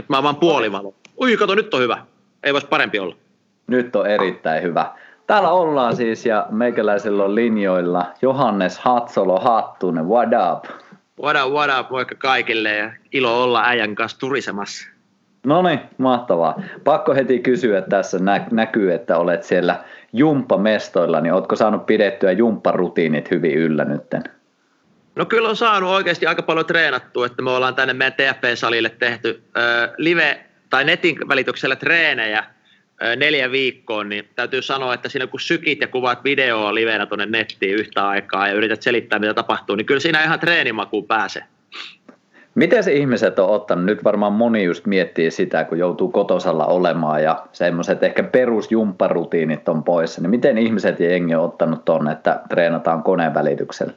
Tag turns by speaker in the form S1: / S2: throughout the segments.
S1: Nyt mä vaan puolivalo. Ui, kato, nyt on hyvä. Ei voisi parempi olla.
S2: Nyt on erittäin hyvä. Täällä ollaan siis ja meikäläisellä on linjoilla Johannes Hatsolo Hattunen. What up?
S1: What up, what up, moikka kaikille ja ilo olla äijän kanssa turisemassa.
S2: No niin, mahtavaa. Pakko heti kysyä, tässä nä- näkyy, että olet siellä jumppamestoilla, niin ootko saanut pidettyä jumpparutiinit hyvin yllä nytten?
S1: No kyllä on saanut oikeasti aika paljon treenattua, että me ollaan tänne meidän TFP-salille tehty live- tai netin välityksellä treenejä neljä viikkoon, niin täytyy sanoa, että siinä kun sykit ja kuvat videoa livenä tuonne nettiin yhtä aikaa ja yrität selittää, mitä tapahtuu, niin kyllä siinä ihan treenimakuun pääsee.
S2: Miten se ihmiset on ottanut? Nyt varmaan moni just miettii sitä, kun joutuu kotosalla olemaan ja semmoiset ehkä perusjumpparutiinit on poissa. Niin miten ihmiset ja jengi on ottanut tonne, että treenataan koneen välityksellä?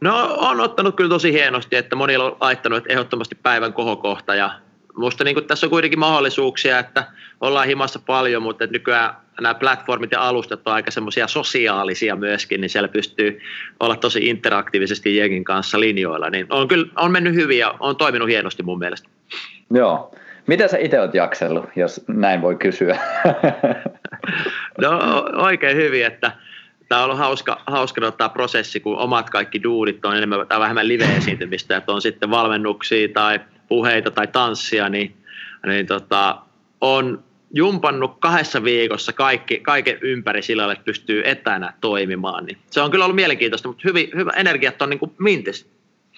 S1: No on ottanut kyllä tosi hienosti, että moni on laittanut ehdottomasti päivän kohokohta ja musta niin tässä on kuitenkin mahdollisuuksia, että ollaan himassa paljon, mutta nykyään nämä platformit ja alustat on aika semmoisia sosiaalisia myöskin, niin siellä pystyy olla tosi interaktiivisesti jengin kanssa linjoilla, niin on kyllä on mennyt hyvin ja on toiminut hienosti mun mielestä.
S2: Joo. Mitä sä itse oot jaksellut, jos näin voi kysyä?
S1: no oikein hyvin, että tämä on ollut hauska, hauska tämä prosessi, kun omat kaikki duudit on enemmän tai vähemmän live-esiintymistä, että on sitten valmennuksia tai puheita tai tanssia, niin, niin tota, on jumpannut kahdessa viikossa kaikki, kaiken ympäri sillä että pystyy etänä toimimaan. Niin se on kyllä ollut mielenkiintoista, mutta hyvin, hyvä energiat on niin kuin mintis.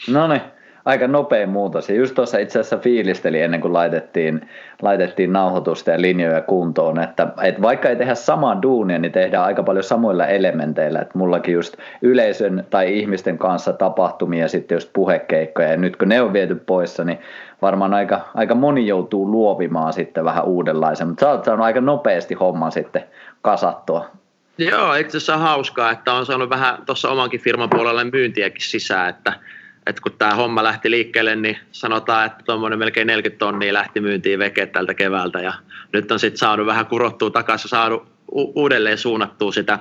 S2: No niin aika nopea muutos. Ja just tuossa itse asiassa fiilisteli ennen kuin laitettiin, laitettiin nauhoitusta ja linjoja kuntoon, että, että vaikka ei tehdä samaa duunia, niin tehdään aika paljon samoilla elementeillä. Että mullakin just yleisön tai ihmisten kanssa tapahtumia sitten just puhekeikkoja ja nyt kun ne on viety poissa, niin varmaan aika, aika moni joutuu luovimaan sitten vähän uudenlaisen, mutta sä oot saanut aika nopeasti homman sitten kasattua.
S1: Joo, itse asiassa hauskaa, että on saanut vähän tuossa omankin firman puolelle myyntiäkin sisään, että että kun tämä homma lähti liikkeelle, niin sanotaan, että tuommoinen melkein 40 tonnia lähti myyntiin veke tältä keväältä ja nyt on sitten saanut vähän kurottua takaisin, saanut u- uudelleen suunnattua sitä,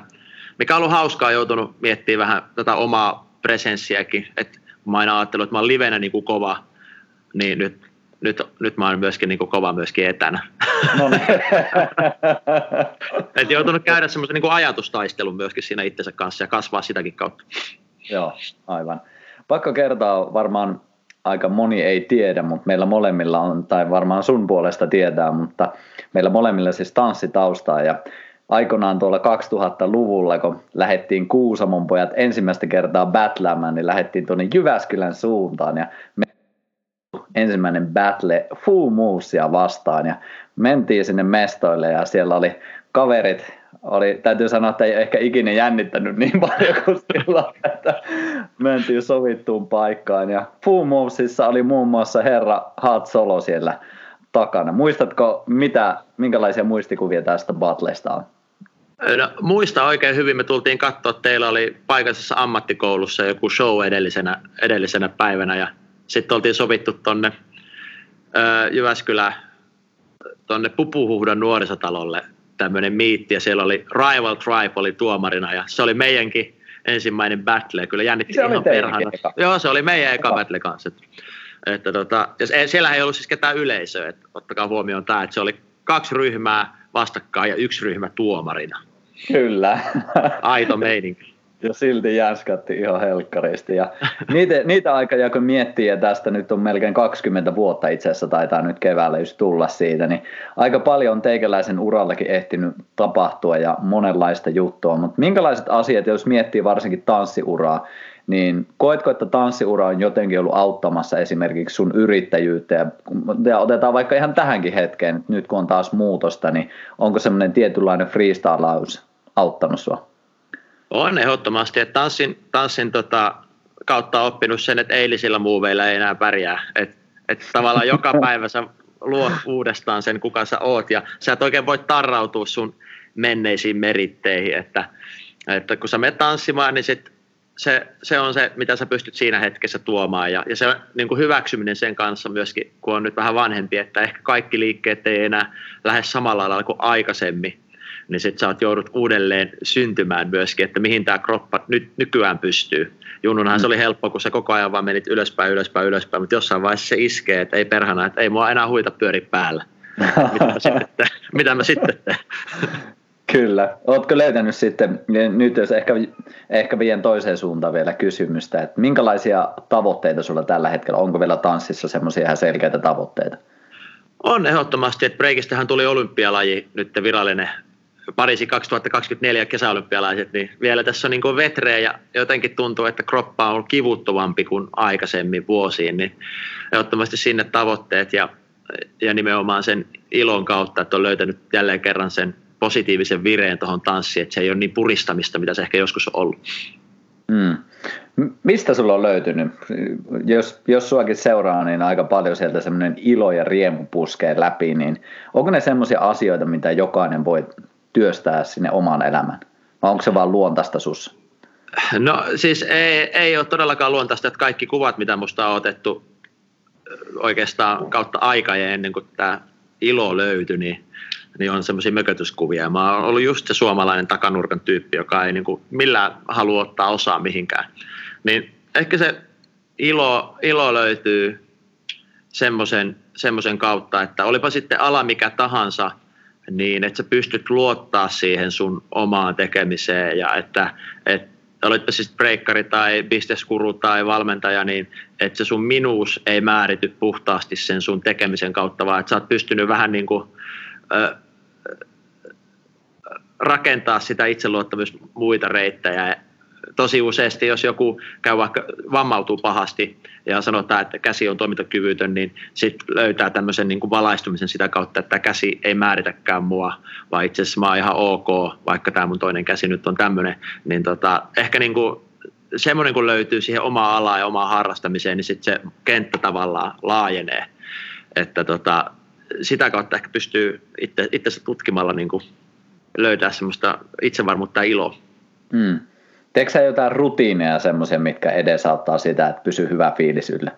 S1: mikä on ollut hauskaa, joutunut miettimään vähän tätä omaa presenssiäkin, että mä aina ajattelin, että mä oon livenä niin kuin kova, niin nyt, nyt, nyt mä oon myöskin niin kuin kova myöskin etänä. No niin. Et joutunut käydä semmoisen niin ajatustaistelun myöskin siinä itsensä kanssa ja kasvaa sitäkin kautta.
S2: Joo, aivan pakko kertoa, varmaan aika moni ei tiedä, mutta meillä molemmilla on, tai varmaan sun puolesta tietää, mutta meillä molemmilla siis tanssitaustaa. Ja aikoinaan tuolla 2000-luvulla, kun lähdettiin Kuusamon pojat ensimmäistä kertaa battlaamaan, niin lähdettiin tuonne Jyväskylän suuntaan. Ja me ensimmäinen battle Full Movesia vastaan. Ja mentiin sinne mestoille ja siellä oli kaverit oli, täytyy sanoa, että ei ehkä ikinä jännittänyt niin paljon kuin silloin, että mentiin sovittuun paikkaan. Ja Full Movesissa oli muun muassa herra Hot Solo siellä takana. Muistatko, mitä, minkälaisia muistikuvia tästä Battlesta on?
S1: No, muista oikein hyvin, me tultiin katsoa, että teillä oli paikallisessa ammattikoulussa joku show edellisenä, edellisenä päivänä ja sitten oltiin sovittu tonne Jyväskylään tuonne Pupuhuhdan nuorisotalolle tämmöinen miitti ja siellä oli Rival Tribe oli tuomarina ja se oli meidänkin ensimmäinen battle. Kyllä jännitti se ihan perhana. Joo, se oli meidän eka battle kanssa. Että, että tota, ja siellä ei ollut siis ketään yleisöä, että ottakaa huomioon tämä, että se oli kaksi ryhmää vastakkain ja yksi ryhmä tuomarina.
S2: Kyllä.
S1: Aito meininki
S2: ja silti jänskatti ihan helkkaristi. Ja niitä, niitä aikoja, kun miettii, ja tästä nyt on melkein 20 vuotta itse asiassa taitaa nyt keväällä just tulla siitä, niin aika paljon on teikäläisen urallakin ehtinyt tapahtua ja monenlaista juttua. Mutta minkälaiset asiat, jos miettii varsinkin tanssiuraa, niin koetko, että tanssiura on jotenkin ollut auttamassa esimerkiksi sun yrittäjyyttä ja, otetaan vaikka ihan tähänkin hetkeen, nyt kun on taas muutosta, niin onko semmoinen tietynlainen freestylaus auttanut sua?
S1: On ehdottomasti, että tanssin, tanssin tota, kautta oppinut sen, että eilisillä muuveilla ei enää pärjää. Että et tavallaan joka päivä sä luot uudestaan sen, kuka sä oot, ja sä et oikein voi tarrautua sun menneisiin meritteihin, että, että kun sä menet tanssimaan, niin sit se, se on se, mitä sä pystyt siinä hetkessä tuomaan, ja, ja se niin kuin hyväksyminen sen kanssa myöskin, kun on nyt vähän vanhempi, että ehkä kaikki liikkeet ei enää lähde samalla lailla kuin aikaisemmin, niin sitten sä oot joudut uudelleen syntymään myöskin, että mihin tämä kroppa nyt nykyään pystyy. Junnunhan mm. se oli helppo, kun sä koko ajan vaan menit ylöspäin, ylöspäin, ylöspäin, mutta jossain vaiheessa se iskee, että ei perhana, että ei mua enää huita pyöri päällä. mitä mä sitten teen? Mitä mä sitten teen?
S2: Kyllä. Oletko löytänyt sitten, nyt jos ehkä, ehkä vien toiseen suuntaan vielä kysymystä, että minkälaisia tavoitteita sulla tällä hetkellä, onko vielä tanssissa semmoisia ihan selkeitä tavoitteita?
S1: On ehdottomasti, että breikistähän tuli olympialaji nyt virallinen Pariisi 2024 kesäolympialaiset, niin vielä tässä on niin vetreä ja jotenkin tuntuu, että kroppa on kivuttomampi kuin aikaisemmin vuosiin, niin ehdottomasti sinne tavoitteet ja, ja nimenomaan sen ilon kautta, että on löytänyt jälleen kerran sen positiivisen vireen tuohon tanssiin, että se ei ole niin puristamista, mitä se ehkä joskus on ollut.
S2: Mm. Mistä sulla on löytynyt? Jos, jos suakin seuraa, niin aika paljon sieltä semmoinen ilo ja riemu puskee läpi, niin onko ne semmoisia asioita, mitä jokainen voi työstää sinne oman elämän? Vai onko se vaan luontaista sus?
S1: No siis ei, ei ole todellakaan luontaista, että kaikki kuvat, mitä musta on otettu oikeastaan kautta aikaa ja ennen kuin tämä ilo löytyi, niin niin on semmoisia mökötyskuvia. Mä oon ollut just se suomalainen takanurkan tyyppi, joka ei niin kuin millään halua ottaa osaa mihinkään. Niin ehkä se ilo, ilo löytyy semmoisen, semmoisen kautta, että olipa sitten ala mikä tahansa, niin että sä pystyt luottaa siihen sun omaan tekemiseen ja että, että olitpa siis breikkari tai bisneskuru tai valmentaja, niin että se sun minuus ei määrity puhtaasti sen sun tekemisen kautta, vaan että sä oot pystynyt vähän niin kuin rakentaa sitä itseluottamus muita reittejä. Tosi useasti, jos joku käy vaikka vammautuu pahasti ja sanotaan, että käsi on toimintakyvytön, niin sitten löytää tämmöisen niin kuin valaistumisen sitä kautta, että käsi ei määritäkään mua, vaan itse asiassa mä oon ihan ok, vaikka tämä mun toinen käsi nyt on tämmöinen. Niin tota, ehkä niin kuin semmoinen kun löytyy siihen omaan alaan ja omaan harrastamiseen, niin sitten se kenttä tavallaan laajenee. Että tota, sitä kautta ehkä pystyy itse, itse tutkimalla niin kuin löytää semmoista itsevarmuutta ja iloa.
S2: Mm. Teekö sä jotain rutiineja semmoisia, mitkä edesauttaa sitä, että pysyy hyvä fiilis yllä?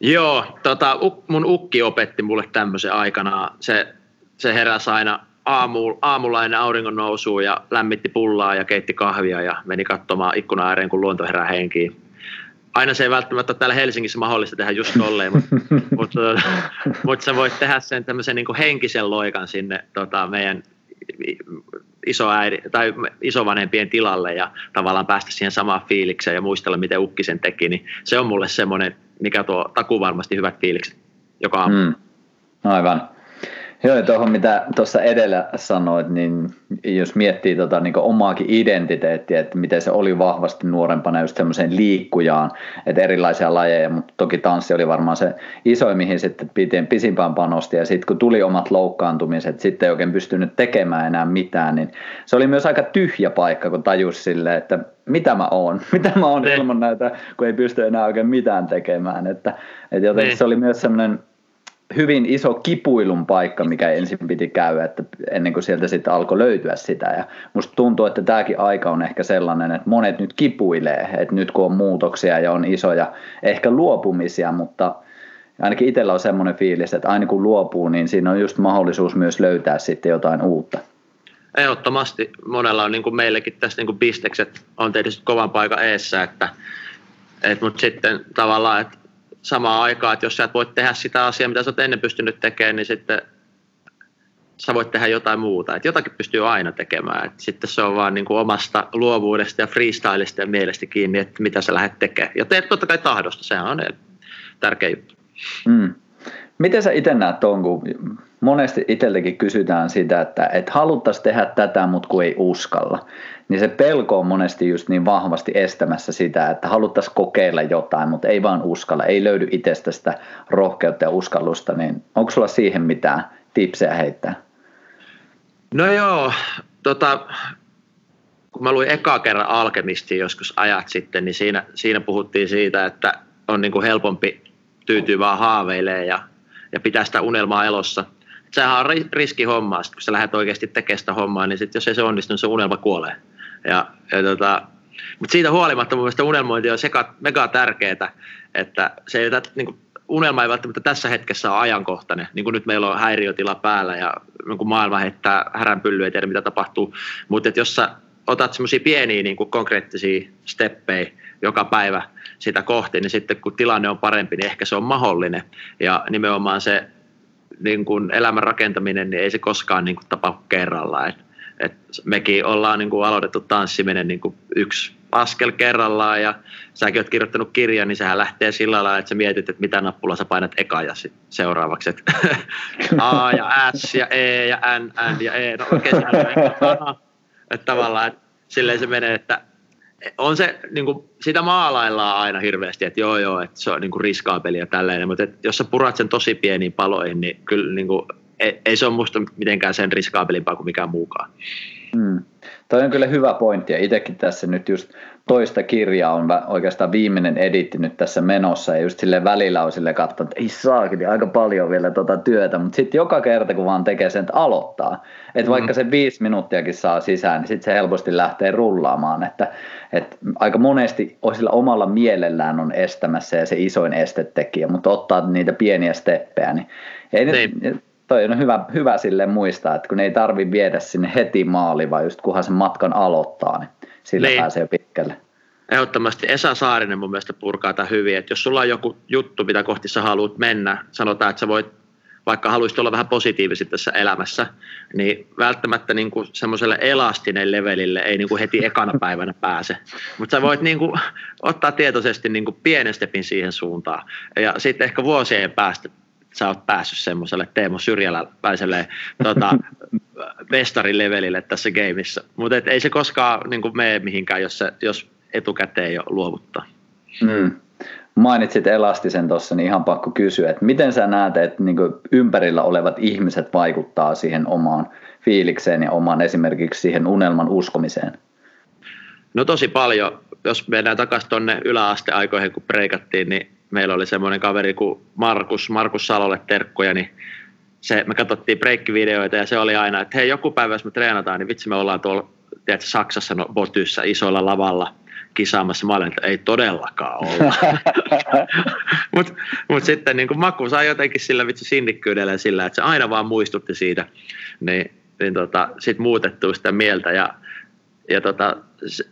S1: Joo, tota, mun ukki opetti mulle tämmöisen aikana. Se, se heräsi aina aamu, aamulla ennen auringon nousua ja lämmitti pullaa ja keitti kahvia ja meni katsomaan ikkuna ääreen, kun luonto herää henkiin aina se ei välttämättä ole täällä Helsingissä mahdollista tehdä just tolleen, mutta, mutta, mutta sä voit tehdä sen tämmöisen niin henkisen loikan sinne tota, meidän isoäidi, tai isovanhempien tilalle ja tavallaan päästä siihen samaan fiilikseen ja muistella, miten ukki sen teki, niin se on mulle semmoinen, mikä tuo takuu varmasti hyvät fiilikset joka aamu. Mm,
S2: aivan. Joo, tuohon mitä tuossa edellä sanoit, niin jos miettii tota, niin omaakin identiteettiä, että miten se oli vahvasti nuorempana just semmoiseen liikkujaan, että erilaisia lajeja, mutta toki tanssi oli varmaan se isoin, mihin sitten pitiin pisimpään panosti, ja sitten kun tuli omat loukkaantumiset, sitten ei oikein pystynyt tekemään enää mitään, niin se oli myös aika tyhjä paikka, kun tajusi silleen, että mitä mä oon, mitä mä oon niin. ilman näitä, kun ei pysty enää oikein mitään tekemään, että, että jotenkin niin. se oli myös semmoinen hyvin iso kipuilun paikka, mikä ensin piti käydä, että ennen kuin sieltä sitten alkoi löytyä sitä. Ja musta tuntuu, että tämäkin aika on ehkä sellainen, että monet nyt kipuilee, että nyt kun on muutoksia ja on isoja ehkä luopumisia, mutta ainakin itsellä on semmoinen fiilis, että aina kun luopuu, niin siinä on just mahdollisuus myös löytää sitten jotain uutta.
S1: Ehdottomasti monella on niin kuin meillekin tässä niin kuin bistekset on tietysti kovan paikan eessä, että, että mutta sitten tavallaan, että samaan aikaan, että jos sä et voi tehdä sitä asiaa, mitä sä oot ennen pystynyt tekemään, niin sitten sä voit tehdä jotain muuta. Että jotakin pystyy aina tekemään. Että sitten se on vaan niin kuin omasta luovuudesta ja freestylista ja mielestä kiinni, että mitä sä lähdet tekemään. Ja teet totta kai tahdosta, sehän on tärkeä juttu.
S2: Mm. Miten sä itse näet tuon, kun monesti itseltäkin kysytään sitä, että, että haluttaisiin tehdä tätä, mutta kun ei uskalla niin se pelko on monesti just niin vahvasti estämässä sitä, että haluttaisiin kokeilla jotain, mutta ei vaan uskalla, ei löydy itsestä sitä rohkeutta ja uskallusta, niin onko sulla siihen mitään tipsejä heittää?
S1: No joo, tota, kun mä luin eka kerran Alkemistiin joskus ajat sitten, niin siinä, siinä puhuttiin siitä, että on niin kuin helpompi tyytyä vaan haaveilee ja, ja pitää sitä unelmaa elossa. Sehän on riski hommaa, kun sä lähdet oikeasti tekemään sitä hommaa, niin sit jos ei se onnistu, niin se unelma kuolee. Ja, ja tota, mutta siitä huolimatta mun mielestä unelmointi on seka, mega tärkeää, että se ei niin kuin, unelma ei välttämättä tässä hetkessä ole ajankohtainen, niin kuin nyt meillä on häiriötila päällä ja niin kuin maailma heittää häränpyllyä, ei tiedä mitä tapahtuu, mutta jos sä otat semmoisia pieniä niin kuin konkreettisia steppejä joka päivä sitä kohti, niin sitten kun tilanne on parempi, niin ehkä se on mahdollinen. Ja nimenomaan se niin kuin elämän rakentaminen, niin ei se koskaan niin kuin tapahdu kerrallaan. Et, mekin ollaan niin kuin aloitettu tanssiminen niin kuin yksi askel kerrallaan ja säkin oot kirjoittanut kirjan, niin sehän lähtee sillä lailla, että sä mietit, että mitä nappulaa sä painat eka ja sit seuraavaksi, että A ja S ja E ja N, N ja E, no okei, okay, että tavallaan, että silleen se menee, että on se, niin kuin, sitä maalaillaan aina hirveästi, että joo joo, että se on niin kuin riskaapeli ja tällainen, mutta että jos sä purat sen tosi pieniin paloihin, niin kyllä niin kuin, ei, ei se ole musta mitenkään sen riskaapelimpaa kuin mikään muukaan.
S2: Hmm. Toi on kyllä hyvä pointti ja itsekin tässä nyt just toista kirjaa on oikeastaan viimeinen editti nyt tässä menossa ja just sille välillä on sille katsonut, että ei saakin aika paljon vielä tuota työtä, mutta sitten joka kerta kun vaan tekee sen, että aloittaa, että vaikka mm. se viisi minuuttiakin saa sisään, niin sitten se helposti lähtee rullaamaan, että, että aika monesti sillä omalla mielellään on estämässä ja se isoin estetekijä, mutta ottaa niitä pieniä steppejä, niin ei niin. Nyt, toi on hyvä, hyvä sille muistaa, että kun ei tarvi viedä sinne heti maali, vaan just kunhan sen matkan aloittaa, niin sillä niin. pääsee pitkälle.
S1: Ehdottomasti Esa Saarinen mun mielestä purkaa tämän hyvin, että jos sulla on joku juttu, mitä kohti sä haluat mennä, sanotaan, että sä voit vaikka haluaisit olla vähän positiivisesti tässä elämässä, niin välttämättä niin kuin semmoiselle elastinen levelille ei niin kuin heti ekana päivänä pääse. Mutta sä voit niin kuin ottaa tietoisesti niin kuin pienen stepin siihen suuntaan. Ja sitten ehkä vuosien päästä sä oot päässyt semmoiselle Teemu Syrjäläiselle tota, mestarilevelille tässä gameissa. Mutta ei se koskaan niin mene mihinkään, jos, se, jos etukäteen jo luovuttaa.
S2: Mm. Mainitsit elastisen tuossa, niin ihan pakko kysyä, että miten sä näet, että niin ympärillä olevat ihmiset vaikuttaa siihen omaan fiilikseen ja omaan esimerkiksi siihen unelman uskomiseen?
S1: No tosi paljon. Jos mennään takaisin tuonne yläasteaikoihin, kun preikattiin, niin meillä oli semmoinen kaveri kuin Markus, Markus Salolle terkkoja, niin se, me katsottiin breikkivideoita ja se oli aina, että hei joku päivä jos me treenataan, niin vitsi me ollaan tuolla tiedätkö, Saksassa no, Botyssä isoilla lavalla kisaamassa. Mä olin, että ei todellakaan olla. Mutta mut sitten niin Maku sai jotenkin sillä vitsi sinnikkyydellä sillä, että se aina vaan muistutti siitä. Niin, niin tota, sitten muutettu sitä mieltä ja ja tota,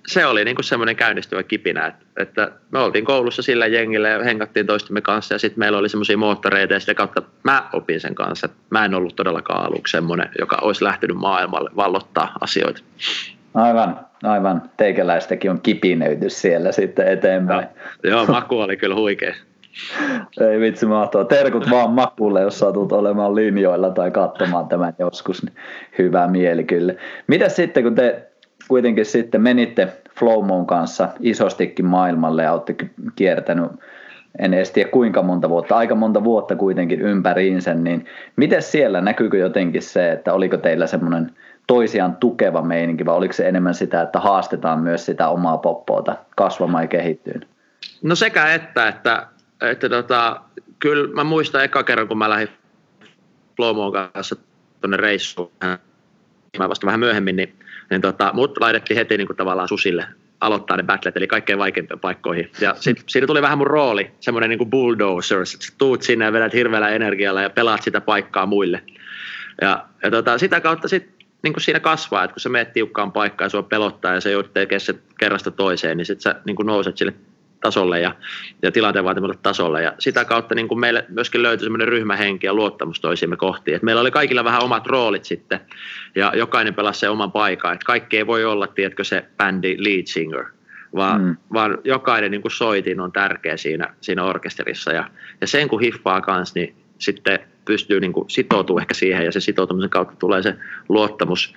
S1: se oli niin semmoinen käynnistyvä kipinä, että, että me oltiin koulussa sillä jengillä ja hengattiin toistemme kanssa ja sitten meillä oli semmoisia moottoreita ja sitä kautta mä opin sen kanssa. Mä en ollut todellakaan aluksi semmoinen, joka olisi lähtenyt maailmalle vallottaa asioita.
S2: Aivan, aivan. Teikäläistäkin on kipinöity siellä sitten eteenpäin.
S1: Joo, joo maku oli kyllä huikea.
S2: Ei vitsi mahtavaa. Terkut vaan Makulle, jos satut olemaan linjoilla tai katsomaan tämän joskus. Niin hyvä mieli kyllä. Mitä sitten, kun te kuitenkin sitten menitte Flowmon kanssa isostikin maailmalle ja olette kiertänyt en edes tiedä kuinka monta vuotta, aika monta vuotta kuitenkin ympäriinsä, niin miten siellä näkyykö jotenkin se, että oliko teillä semmoinen toisiaan tukeva meininki vai oliko se enemmän sitä, että haastetaan myös sitä omaa poppoota kasvamaan ja kehittyyn?
S1: No sekä että, että, että tota, kyllä mä muistan eka kerran, kun mä lähdin Flowmon kanssa tuonne reissuun, mä vasta vähän myöhemmin, niin niin tota, mut laitettiin heti niin kuin tavallaan susille aloittaa ne battlet, eli kaikkein vaikeimpiin paikkoihin. Ja sit, siinä tuli vähän mun rooli, semmoinen niin kuin bulldozer, että tuut sinne ja vedät hirveällä energialla ja pelaat sitä paikkaa muille. Ja, ja tota, sitä kautta sit, niin kuin siinä kasvaa, että kun sä meet tiukkaan paikkaan ja sua pelottaa ja se joudut tekemään se kerrasta toiseen, niin sit sä niin kuin nouset sille tasolle ja, ja tilanteen vaatimalle tasolle. Ja sitä kautta niin kuin meille myöskin löytyi semmoinen ryhmähenki ja luottamus toisiimme kohti. Et meillä oli kaikilla vähän omat roolit sitten ja jokainen pelasi sen oman paikan. Et kaikki ei voi olla, tiedätkö, se bändi lead singer, vaan, mm. vaan jokainen niin kuin soitin on tärkeä siinä, siinä orkesterissa. Ja, ja sen kun hiffaa kanssa, niin sitten pystyy niin kuin sitoutumaan ehkä siihen ja se sitoutumisen kautta tulee se luottamus,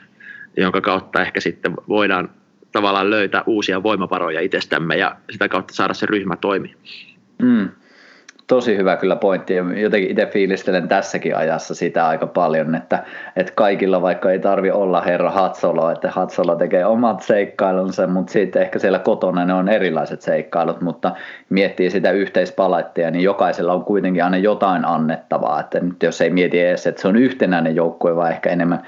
S1: jonka kautta ehkä sitten voidaan tavallaan löytää uusia voimavaroja itsestämme ja sitä kautta saada se ryhmä toimii.
S2: Mm. Tosi hyvä kyllä pointti ja jotenkin itse fiilistelen tässäkin ajassa sitä aika paljon, että, että kaikilla vaikka ei tarvi olla herra Hatsolo, että Hatsolo tekee omat seikkailunsa, mutta sitten ehkä siellä kotona ne on erilaiset seikkailut, mutta miettii sitä yhteispalettia, niin jokaisella on kuitenkin aina jotain annettavaa, että nyt jos ei mieti edes, että se on yhtenäinen joukkue, vaan ehkä enemmän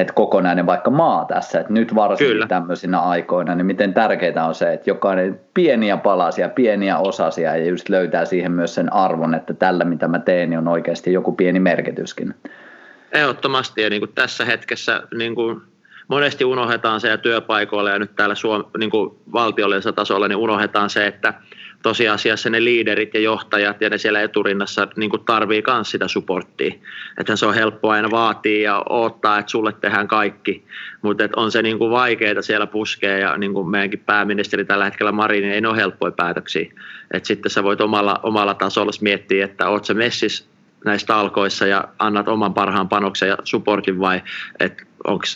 S2: että kokonainen vaikka maa tässä, että nyt varsinkin Kyllä. tämmöisinä aikoina, niin miten tärkeää on se, että jokainen pieniä palasia, pieniä osasia ja just löytää siihen myös sen arvon, että tällä mitä mä teen, niin on oikeasti joku pieni merkityskin.
S1: Ehdottomasti ja niin kuin tässä hetkessä niin kuin monesti unohdetaan se ja työpaikoilla ja nyt täällä Suom- niin kuin valtiollisella tasolla niin unohdetaan se, että tosiasiassa ne liiderit ja johtajat ja ne siellä eturinnassa niin tarvii myös sitä supporttia. Että se on helppo aina vaatii ja odottaa, että sulle tehdään kaikki, mutta on se niin vaikeaa siellä puskea ja niin meidänkin pääministeri tällä hetkellä Marin, niin ei ole helppoja päätöksiä. Että sitten sä voit omalla, omalla tasolla miettiä, että oot sä messis näissä talkoissa ja annat oman parhaan panoksen ja supportin vai että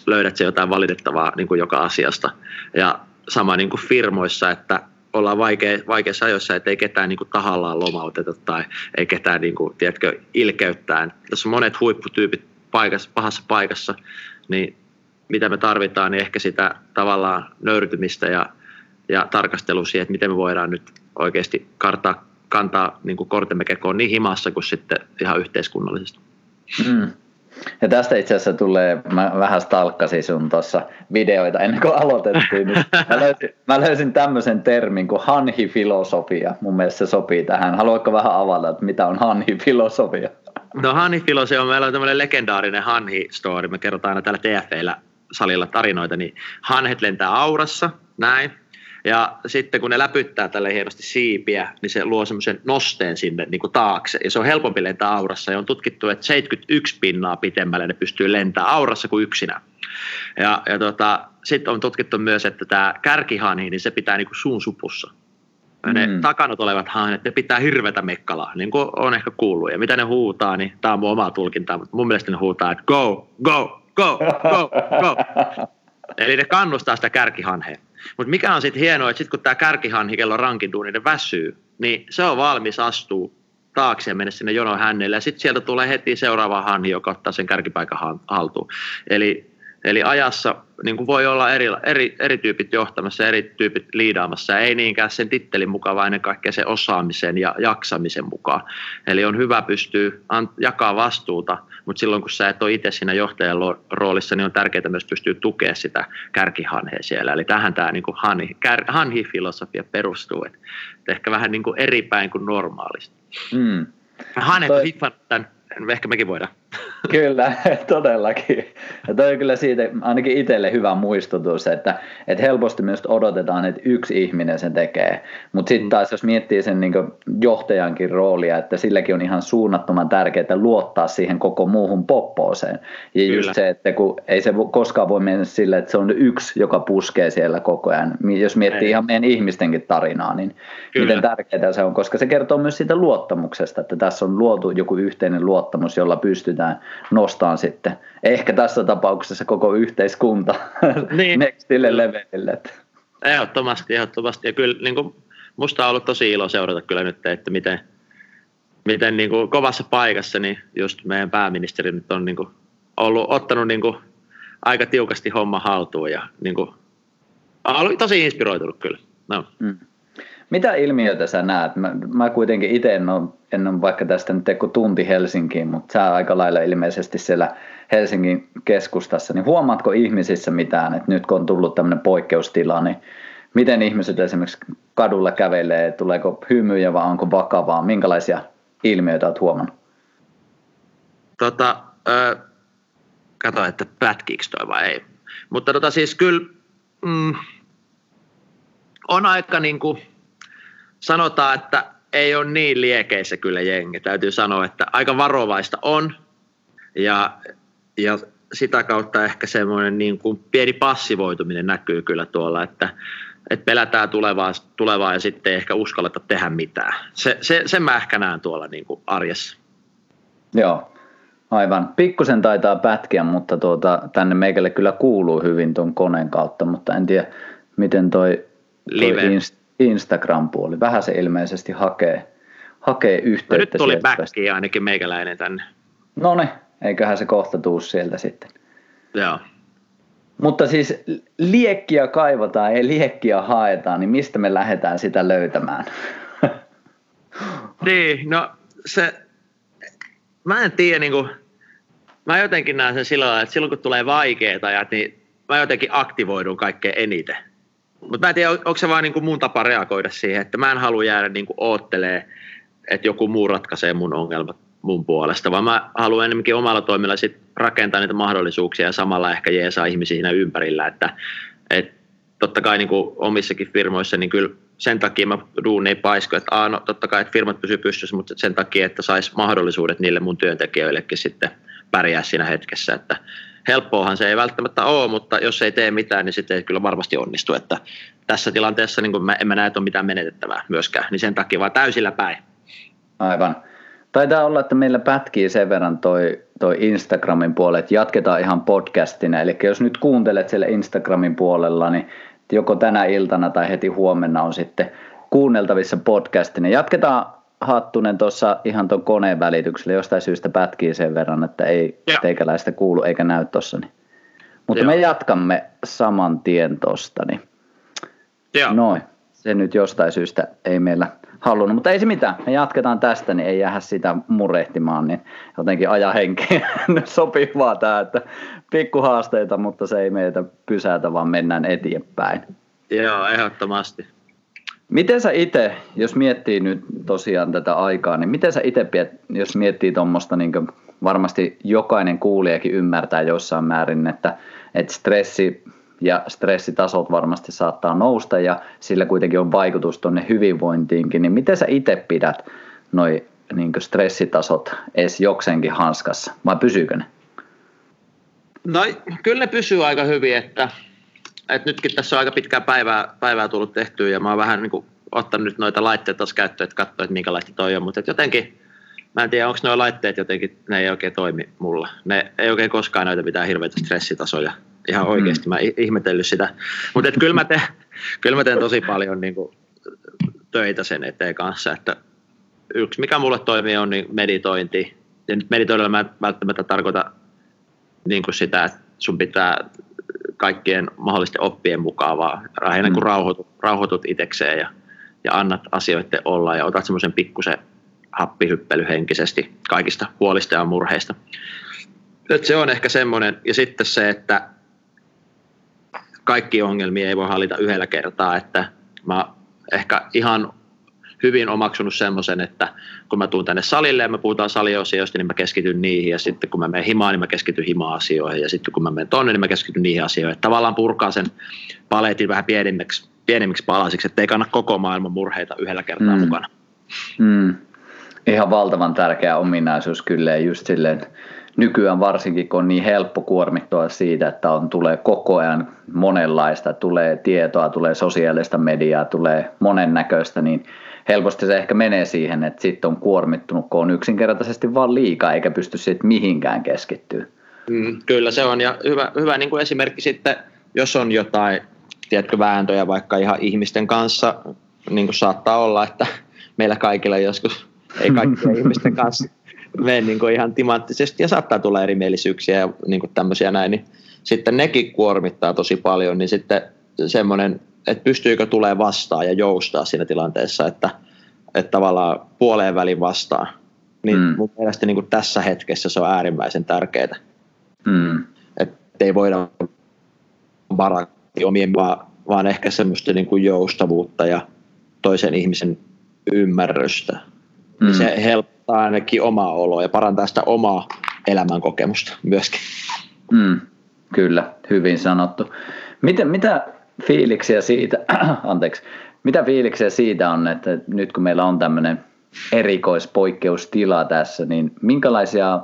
S1: löydät se jotain valitettavaa niin joka asiasta. Ja sama niin kuin firmoissa, että ollaan vaikea, vaikeassa ajoissa, että ei ketään niin kuin tahallaan lomauteta tai ei ketään niin kuin, tiedätkö, ilkeyttään. Tässä on monet huipputyypit paikassa, pahassa paikassa, niin mitä me tarvitaan, niin ehkä sitä tavallaan nöyrytymistä ja, ja tarkastelua siihen, että miten me voidaan nyt oikeasti kartaa, kantaa niin kuin kortemme kekoon niin himassa kuin sitten ihan yhteiskunnallisesti.
S2: Mm. Ja tästä itse asiassa tulee, mä vähän stalkkasin sun tuossa videoita ennen kuin aloitettiin, niin mä löysin, mä löysin tämmöisen termin kuin hanhifilosofia. Mun mielestä se sopii tähän. Haluatko vähän avata, että mitä on hanhifilosofia?
S1: No hanhifilosofia on, meillä on tämmöinen legendaarinen hanhi-story, me kerrotaan aina täällä TFEillä salilla tarinoita, niin hanhet lentää aurassa, näin, ja sitten kun ne läpyttää tälle hienosti siipiä, niin se luo semmoisen nosteen sinne niin kuin taakse. Ja se on helpompi lentää aurassa. Ja on tutkittu, että 71 pinnaa pitemmälle ne pystyy lentämään aurassa kuin yksinä. Ja, ja tota, sitten on tutkittu myös, että tämä kärkihanhi, niin se pitää niin kuin suun supussa. Ja ne mm. takanot olevat hanhet, ne pitää hirvetä mekkalaa, niin kuin on ehkä kuullut. Ja mitä ne huutaa, niin tämä on mun oma tulkinta, mutta mun mielestä ne huutaa, että go, go, go, go, go. Eli ne kannustaa sitä kärkihanhea. Mutta mikä on sitten hienoa, että sitten kun tämä kärkihanhi, kello rankinduuni, ne väsyy, niin se on valmis astuu taakse ja mennä sinne jonon hännelle. Ja sitten sieltä tulee heti seuraava hanhi, joka ottaa sen kärkipaikan haltuun. Eli, eli ajassa niin kuin voi olla eri, eri, eri tyypit johtamassa, eri tyypit liidaamassa. Ei niinkään sen tittelin mukaan, vaan ennen kaikkea sen osaamisen ja jaksamisen mukaan. Eli on hyvä pystyä jakaa vastuuta – mutta silloin kun sä et ole itse siinä johtajan roolissa, niin on tärkeää myös pystyä tukemaan sitä kärkihanhea siellä. Eli tähän tämä niin hanhi, kär, hanhi-filosofia perustuu, että ehkä vähän niin kuin eri päin kuin normaalisti. Mm. Hanhet Toi... on tämän ehkä mekin voidaan.
S2: Kyllä, todellakin. Ja toi on kyllä siitä ainakin itselle hyvä muistutus, että, että helposti myös odotetaan, että yksi ihminen sen tekee. Mutta sitten mm. taas jos miettii sen niin johtajankin roolia, että silläkin on ihan suunnattoman tärkeää luottaa siihen koko muuhun poppooseen. Ja kyllä. just se, että kun ei se koskaan voi mennä sille, että se on yksi, joka puskee siellä koko ajan. Jos miettii ei. ihan meidän ihmistenkin tarinaa, niin kyllä. miten tärkeää se on, koska se kertoo myös siitä luottamuksesta, että tässä on luotu joku yhteinen luottamus, jolla pystytään nostaan sitten ehkä tässä tapauksessa koko yhteiskunta niin. nextille levelille.
S1: Ehdottomasti, ehdottomasti. Ja kyllä niin kuin, musta on ollut tosi ilo seurata kyllä nyt, että miten, miten niin kuin, kovassa paikassa niin just meidän pääministeri nyt on niin kuin, ollut, ottanut niin kuin, aika tiukasti homma haltuun ja niin kuin, on ollut tosi inspiroitunut kyllä. No. Mm.
S2: Mitä ilmiötä sä näet? Mä, mä kuitenkin itse en ole, en ole vaikka tästä nyt kuin tunti Helsinkiin, mutta sä aika lailla ilmeisesti siellä Helsingin keskustassa, niin huomaatko ihmisissä mitään, että nyt kun on tullut tämmöinen poikkeustila, niin miten ihmiset esimerkiksi kadulla kävelee, tuleeko hymyjä vai onko vakavaa, minkälaisia ilmiöitä olet huomannut?
S1: Tota, äh, kato, että pätkiikö toi vai ei. Mutta tota siis kyllä mm, on aika niin kuin, sanotaan, että ei ole niin liekeissä kyllä jengi. Täytyy sanoa, että aika varovaista on ja, ja sitä kautta ehkä semmoinen niin kuin pieni passivoituminen näkyy kyllä tuolla, että, että pelätään tulevaa, tulevaa ja sitten ei ehkä uskalleta tehdä mitään. Se, se, sen mä ehkä näen tuolla niin kuin arjessa.
S2: Joo, aivan. Pikkusen taitaa pätkiä, mutta tuota, tänne meikälle kyllä kuuluu hyvin tuon koneen kautta, mutta en tiedä miten toi, toi Live. Inst- Instagram-puoli. Vähän se ilmeisesti hakee, hakee yhteyttä. No
S1: nyt tuli backia ainakin meikäläinen tänne.
S2: No niin, eiköhän se kohta tuu sieltä sitten.
S1: Joo.
S2: Mutta siis liekkiä kaivataan ja liekkiä haetaan, niin mistä me lähdetään sitä löytämään?
S1: niin, no se, mä en tiedä niin kuin, mä jotenkin näen sen sillä lailla, että silloin kun tulee vaikeita ajat, niin mä jotenkin aktivoidun kaikkein eniten. Mutta mä en tiedä, onko se vaan niin kuin mun tapa reagoida siihen, että mä en halua jäädä niin kuin oottelee, että joku muu ratkaisee mun ongelmat mun puolesta, vaan mä haluan enemmänkin omalla toimilla sit rakentaa niitä mahdollisuuksia ja samalla ehkä jeesaa ihmisiä siinä ympärillä, että et totta kai niin kuin omissakin firmoissa, niin kyllä sen takia mä duun ei paisko, että aah, no, totta kai että firmat pysyy pystyssä, mutta sen takia, että sais mahdollisuudet niille mun työntekijöillekin sitten pärjää siinä hetkessä, että helppoahan se ei välttämättä ole, mutta jos ei tee mitään, niin sitten ei kyllä varmasti onnistu, että tässä tilanteessa niin mä, en mä näe, että on mitään menetettävää myöskään, niin sen takia vaan täysillä päin.
S2: Aivan. Taitaa olla, että meillä pätkii sen verran toi, toi Instagramin puolelle, että jatketaan ihan podcastina. Eli jos nyt kuuntelet siellä Instagramin puolella, niin joko tänä iltana tai heti huomenna on sitten kuunneltavissa podcastina. Jatketaan Hattunen tuossa ihan tuon koneen välityksellä jostain syystä pätkii sen verran, että ei ja. teikäläistä kuulu eikä näy tuossa. Niin. Mutta Joo. me jatkamme saman tien tuosta. Niin. Noin. Se nyt jostain syystä ei meillä halunnut, mutta ei se mitään. Me jatketaan tästä, niin ei jäädä sitä murehtimaan, niin jotenkin aja henki sopii vaan tämä, että pikkuhaasteita, mutta se ei meitä pysäytä, vaan mennään eteenpäin.
S1: Joo, ehdottomasti.
S2: Miten sä itse, jos miettii nyt tosiaan tätä aikaa, niin miten sä itse, jos miettii tuommoista, niin varmasti jokainen kuulijakin ymmärtää jossain määrin, että, että stressi ja stressitasot varmasti saattaa nousta ja sillä kuitenkin on vaikutus tuonne hyvinvointiinkin, niin miten sä itse pidät noi niin stressitasot edes jokseenkin hanskassa vai pysyykö ne?
S1: No kyllä ne pysyy aika hyvin, että, että nytkin tässä on aika pitkää päivää, päivää tullut tehtyä ja mä oon vähän niin kuin ottanut nyt noita laitteita taas käyttöön, että katsoa, että minkälaista toi on, mutta jotenkin mä en tiedä, onko nuo laitteet jotenkin, ne ei oikein toimi mulla. Ne ei oikein koskaan näytä mitään hirveitä stressitasoja ihan oikeasti. Mä ihmetellyt sitä. Mutta kyllä, mä teen, kyllä mä teen tosi paljon niin kuin, töitä sen eteen kanssa. Että yksi, mikä mulle toimii, on niin meditointi. Ja nyt meditoidella mä välttämättä tarkoita niin kuin sitä, että sun pitää kaikkien mahdollisten oppien mukaan, vaan lähinnä kun mm. rauhoitut, rauhoitut itsekseen ja, ja annat asioiden olla ja otat semmoisen pikkusen happihyppely henkisesti kaikista huolista ja murheista. Et se on ehkä semmoinen, ja sitten se, että kaikki ongelmia ei voi hallita yhdellä kertaa, että mä ehkä ihan hyvin omaksunut semmoisen, että kun mä tuun tänne salille ja me puhutaan saliosioista, niin mä keskityn niihin ja sitten kun mä menen himaan, niin mä keskityn hima-asioihin ja sitten kun mä menen tonne, niin mä keskityn niihin asioihin. Että tavallaan purkaa sen paletin vähän pienemmiksi, pienemmiksi palasiksi, että ei kannata koko maailman murheita yhdellä kertaa mm. mukana.
S2: Mm. Ihan valtavan tärkeä ominaisuus kyllä just silleen, nykyään varsinkin, kun on niin helppo kuormittua siitä, että on, tulee koko ajan monenlaista, tulee tietoa, tulee sosiaalista mediaa, tulee monennäköistä, niin helposti se ehkä menee siihen, että sitten on kuormittunut, kun on yksinkertaisesti vaan liikaa eikä pysty sitten mihinkään keskittyä.
S1: Mm, kyllä se on ja hyvä, hyvä niin kuin esimerkki sitten, jos on jotain tiedätkö, vääntöjä vaikka ihan ihmisten kanssa, niin kuin saattaa olla, että meillä kaikilla joskus, ei kaikkien ihmisten kanssa mene niin kuin ihan timanttisesti ja saattaa tulla erimielisyyksiä ja niin kuin tämmöisiä näin, niin sitten nekin kuormittaa tosi paljon, niin sitten semmoinen, että pystyykö tulee vastaan ja joustaa siinä tilanteessa, että, että tavallaan puoleen välin vastaan. Niin mm. mun mielestä niin kuin tässä hetkessä se on äärimmäisen tärkeää. Mm. Että ei voida varaa omien, vaan, vaan ehkä semmoista niin kuin joustavuutta ja toisen ihmisen ymmärrystä. Mm. Se help, parantaa ainakin omaa oloa ja parantaa sitä omaa elämänkokemusta myöskin.
S2: Mm, kyllä, hyvin sanottu. Miten, mitä fiiliksiä siitä, anteeksi, mitä fiiliksiä siitä on, että nyt kun meillä on tämmöinen erikoispoikkeustila tässä, niin minkälaisia,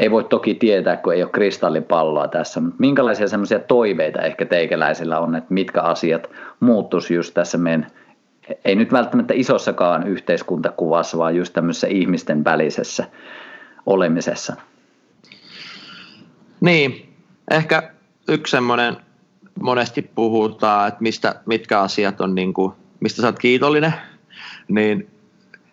S2: ei voi toki tietää, kun ei ole kristallipalloa tässä, mutta minkälaisia semmoisia toiveita ehkä teikäläisillä on, että mitkä asiat muuttuisi just tässä meidän ei nyt välttämättä isossakaan yhteiskuntakuvassa, vaan just tämmöisessä ihmisten välisessä olemisessa.
S1: Niin, ehkä yksi semmoinen monesti puhutaan, että mistä, mitkä asiat on, niin kuin, mistä sä oot kiitollinen, niin,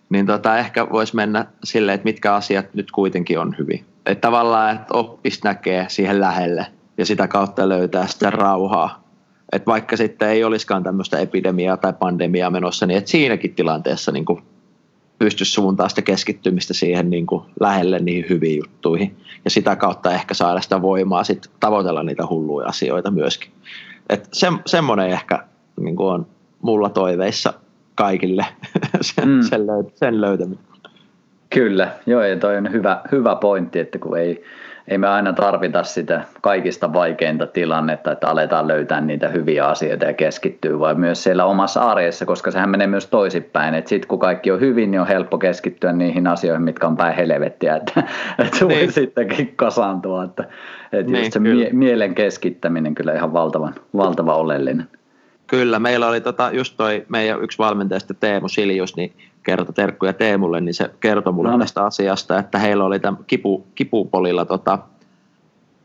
S1: niin tota, ehkä voisi mennä silleen, että mitkä asiat nyt kuitenkin on hyvin. Että tavallaan, että oppis näkee siihen lähelle ja sitä kautta löytää sitä rauhaa että vaikka sitten ei olisikaan tämmöistä epidemiaa tai pandemiaa menossa, niin että siinäkin tilanteessa niin kuin pysty suuntaa sitä keskittymistä siihen niin kuin lähelle niihin hyviin juttuihin. Ja sitä kautta ehkä saada sitä voimaa sit tavoitella niitä hulluja asioita myöskin. Et se, semmoinen ehkä niin kuin on mulla toiveissa kaikille sen, mm. sen, löy- sen löytäminen.
S2: Kyllä, joo ja toi on hyvä, hyvä pointti, että kun ei, ei me aina tarvita sitä kaikista vaikeinta tilannetta, että aletaan löytää niitä hyviä asioita ja keskittyy, vaan myös siellä omassa arjessa, koska sehän menee myös toisinpäin. Että sitten kun kaikki on hyvin, niin on helppo keskittyä niihin asioihin, mitkä on päin helvettiä, että, että niin. voi sittenkin kasaantua. Että, että niin, just se mie- mielen keskittäminen kyllä ihan valtavan, valtava oleellinen.
S1: Kyllä, meillä oli tota, just toi meidän yksi valmentajista Teemu Siljus, niin kertoi terkkuja Teemulle, niin se kertoi mulle no. tästä asiasta, että heillä oli tämän kipu, kipupolilla tota,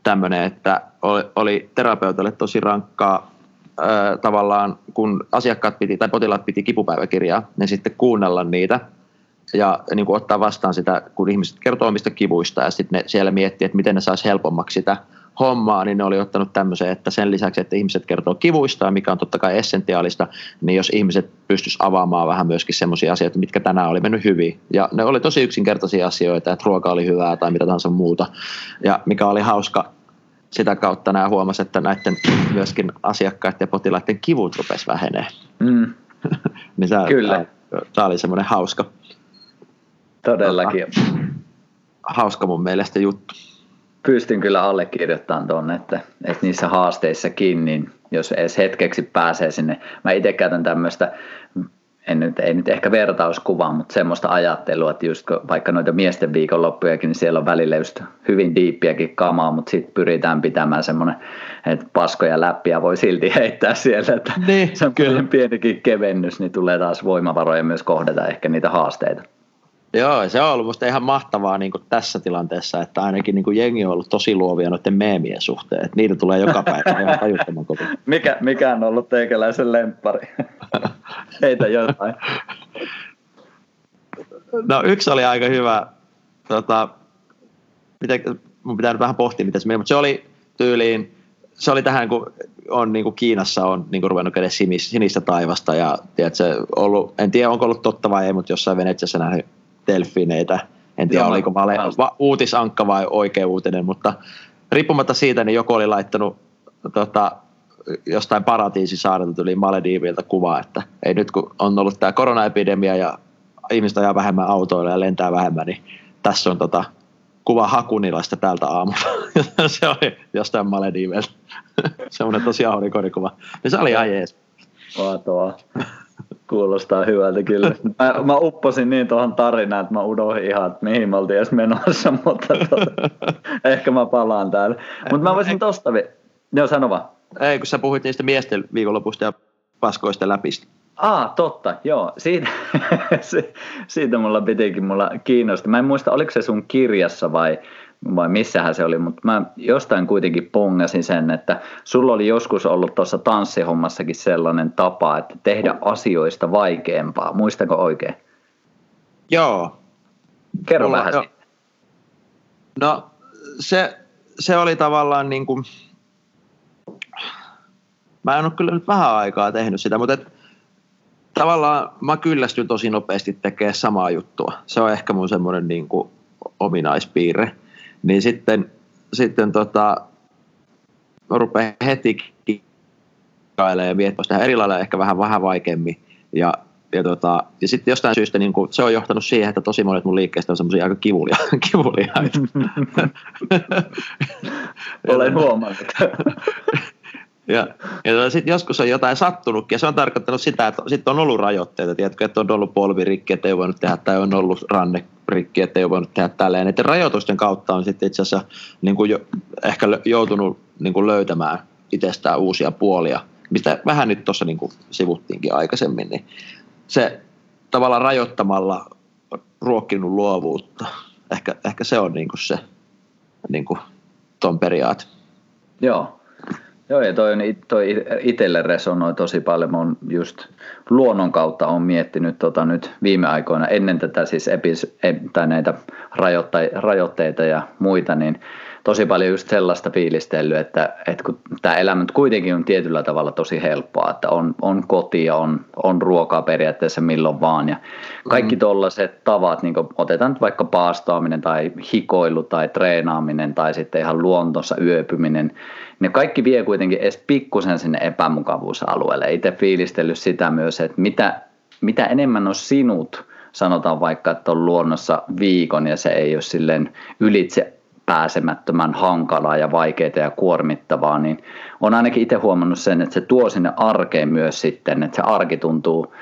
S1: tämmöinen, että oli, oli terapeutille tosi rankkaa ää, tavallaan, kun asiakkaat piti tai potilaat piti kipupäiväkirjaa, niin sitten kuunnella niitä ja niin kuin ottaa vastaan sitä, kun ihmiset kertoo omista kivuista ja sitten ne siellä miettii, että miten ne saisi helpommaksi sitä hommaa, niin ne oli ottanut tämmöisen, että sen lisäksi, että ihmiset kertoo kivuista, mikä on totta kai essentiaalista, niin jos ihmiset pystyis avaamaan vähän myöskin semmoisia asioita, mitkä tänään oli mennyt hyvin. Ja ne oli tosi yksinkertaisia asioita, että ruoka oli hyvää tai mitä tahansa muuta. Ja mikä oli hauska, sitä kautta nämä huomasivat, että näiden myöskin asiakkaiden ja potilaiden kivut rupesi vähenee. Mm. niin se, Kyllä. Tämä oli semmoinen hauska.
S2: Todellakin. Tota,
S1: hauska mun mielestä juttu
S2: pystyn kyllä allekirjoittamaan tuonne, että, että niissä haasteissakin, niin jos edes hetkeksi pääsee sinne. Mä itse käytän tämmöistä, en nyt, ei nyt ehkä vertauskuvaa, mutta semmoista ajattelua, että just vaikka noita miesten viikonloppujakin, niin siellä on välillä just hyvin diippiäkin kamaa, mutta sitten pyritään pitämään semmoinen, että paskoja läppiä voi silti heittää siellä, että niin, kyllä. pienikin kevennys, niin tulee taas voimavaroja myös kohdata ehkä niitä haasteita.
S1: Joo, se on ollut musta ihan mahtavaa niin kuin tässä tilanteessa, että ainakin niin kuin jengi on ollut tosi luovia noiden meemien suhteen. Että niitä tulee joka päivä ihan tajuttoman koko.
S2: Mikä, mikä on ollut teikäläisen lemppari? Heitä jotain.
S1: No yksi oli aika hyvä. Tota, miten, mun pitää nyt vähän pohtia, miten se meni, mutta se oli tyyliin, se oli tähän, kun on niin kuin Kiinassa on niin kuin ruvennut käydä sinistä taivasta ja tiedätkö, ollut, en tiedä onko ollut totta vai ei, mutta jossain Venetsiassa nähnyt delfineitä. En tiedä, Joo, oliko vale, va, uutisankka vai oikea uutinen, mutta riippumatta siitä, niin joku oli laittanut tota, jostain paratiisisaarelta tuli Malediivilta kuva, että ei nyt kun on ollut tämä koronaepidemia ja ihmiset ajaa vähemmän autoilla ja lentää vähemmän, niin tässä on tota, kuva Hakunilasta tältä aamulla. se oli jostain Malediivilta. Semmoinen tosi aurinkorikuva. Ja se oli ihan jees.
S2: Mahtavaa. Kuulostaa hyvältä kyllä. Mä, mä upposin niin tuohon tarinaan, että mä unohdin ihan, että mihin me oltiin edes menossa, mutta tuota, ehkä mä palaan täällä. Mutta mä voisin tosta vi- Joo, sano vaan.
S1: Ei, kun sä puhuit niistä miesten viikonlopusta ja paskoista läpistä.
S2: Ah, totta, joo. Siitä, siitä mulla pitikin mulla kiinnostaa. Mä en muista, oliko se sun kirjassa vai vai missähän se oli, mutta mä jostain kuitenkin pongasin sen, että sulla oli joskus ollut tuossa tanssihommassakin sellainen tapa, että tehdä asioista vaikeampaa. Muistanko oikein?
S1: Joo.
S2: Kerro Mulla, vähän jo. siitä.
S1: No se, se oli tavallaan niin kuin, mä en ole kyllä nyt vähän aikaa tehnyt sitä, mutta et, tavallaan mä kyllästyn tosi nopeasti tekemään samaa juttua. Se on ehkä mun semmoinen niin kuin ominaispiirre niin sitten, sitten tota, rupeaa heti kikkailemaan ja miettimään sitä eri lailla ehkä vähän, vähän vaikeammin. Ja, ja, tota, ja sitten jostain syystä niin kun, se on johtanut siihen, että tosi monet mun liikkeistä on semmoisia aika kivulia, kivulia.
S2: Olen huomannut.
S1: Ja, ja sitten joskus on jotain sattunutkin, ja se on tarkoittanut sitä, että sitten on ollut rajoitteita, tiedätkö, että on ollut polvirikki, että ei voinut tehdä, tai on ollut rannerikki, että ei voinut tehdä tälleen. Näiden rajoitusten kautta on sitten itse asiassa niin kuin jo, ehkä joutunut niin kuin löytämään itsestään uusia puolia, mistä vähän nyt tuossa niin sivuttiinkin aikaisemmin, niin se tavallaan rajoittamalla ruokkinut luovuutta. Ehkä, ehkä se on niin kuin se niin kuin ton periaate.
S2: Joo, Joo, ja toi, toi itselle resonoi tosi paljon. Mä just luonnon kautta on miettinyt tota nyt viime aikoina, ennen tätä siis epis, tai näitä rajoitteita ja muita, niin tosi paljon just sellaista fiilistellyt, että, että kun tämä elämä kuitenkin on tietyllä tavalla tosi helppoa, että on, on koti ja on, on ruokaa periaatteessa milloin vaan ja kaikki mm. tollaiset tavat, niin otetaan nyt vaikka paastoaminen tai hikoilu tai treenaaminen tai sitten ihan luontossa yöpyminen, ne kaikki vie kuitenkin edes pikkusen sinne epämukavuusalueelle. Itse fiilistellyt sitä myös, että mitä, mitä enemmän on sinut, sanotaan vaikka, että on luonnossa viikon ja se ei ole silleen ylitse pääsemättömän hankalaa ja vaikeaa ja kuormittavaa, niin on ainakin itse huomannut sen, että se tuo sinne arkeen myös sitten, että se arki tuntuu,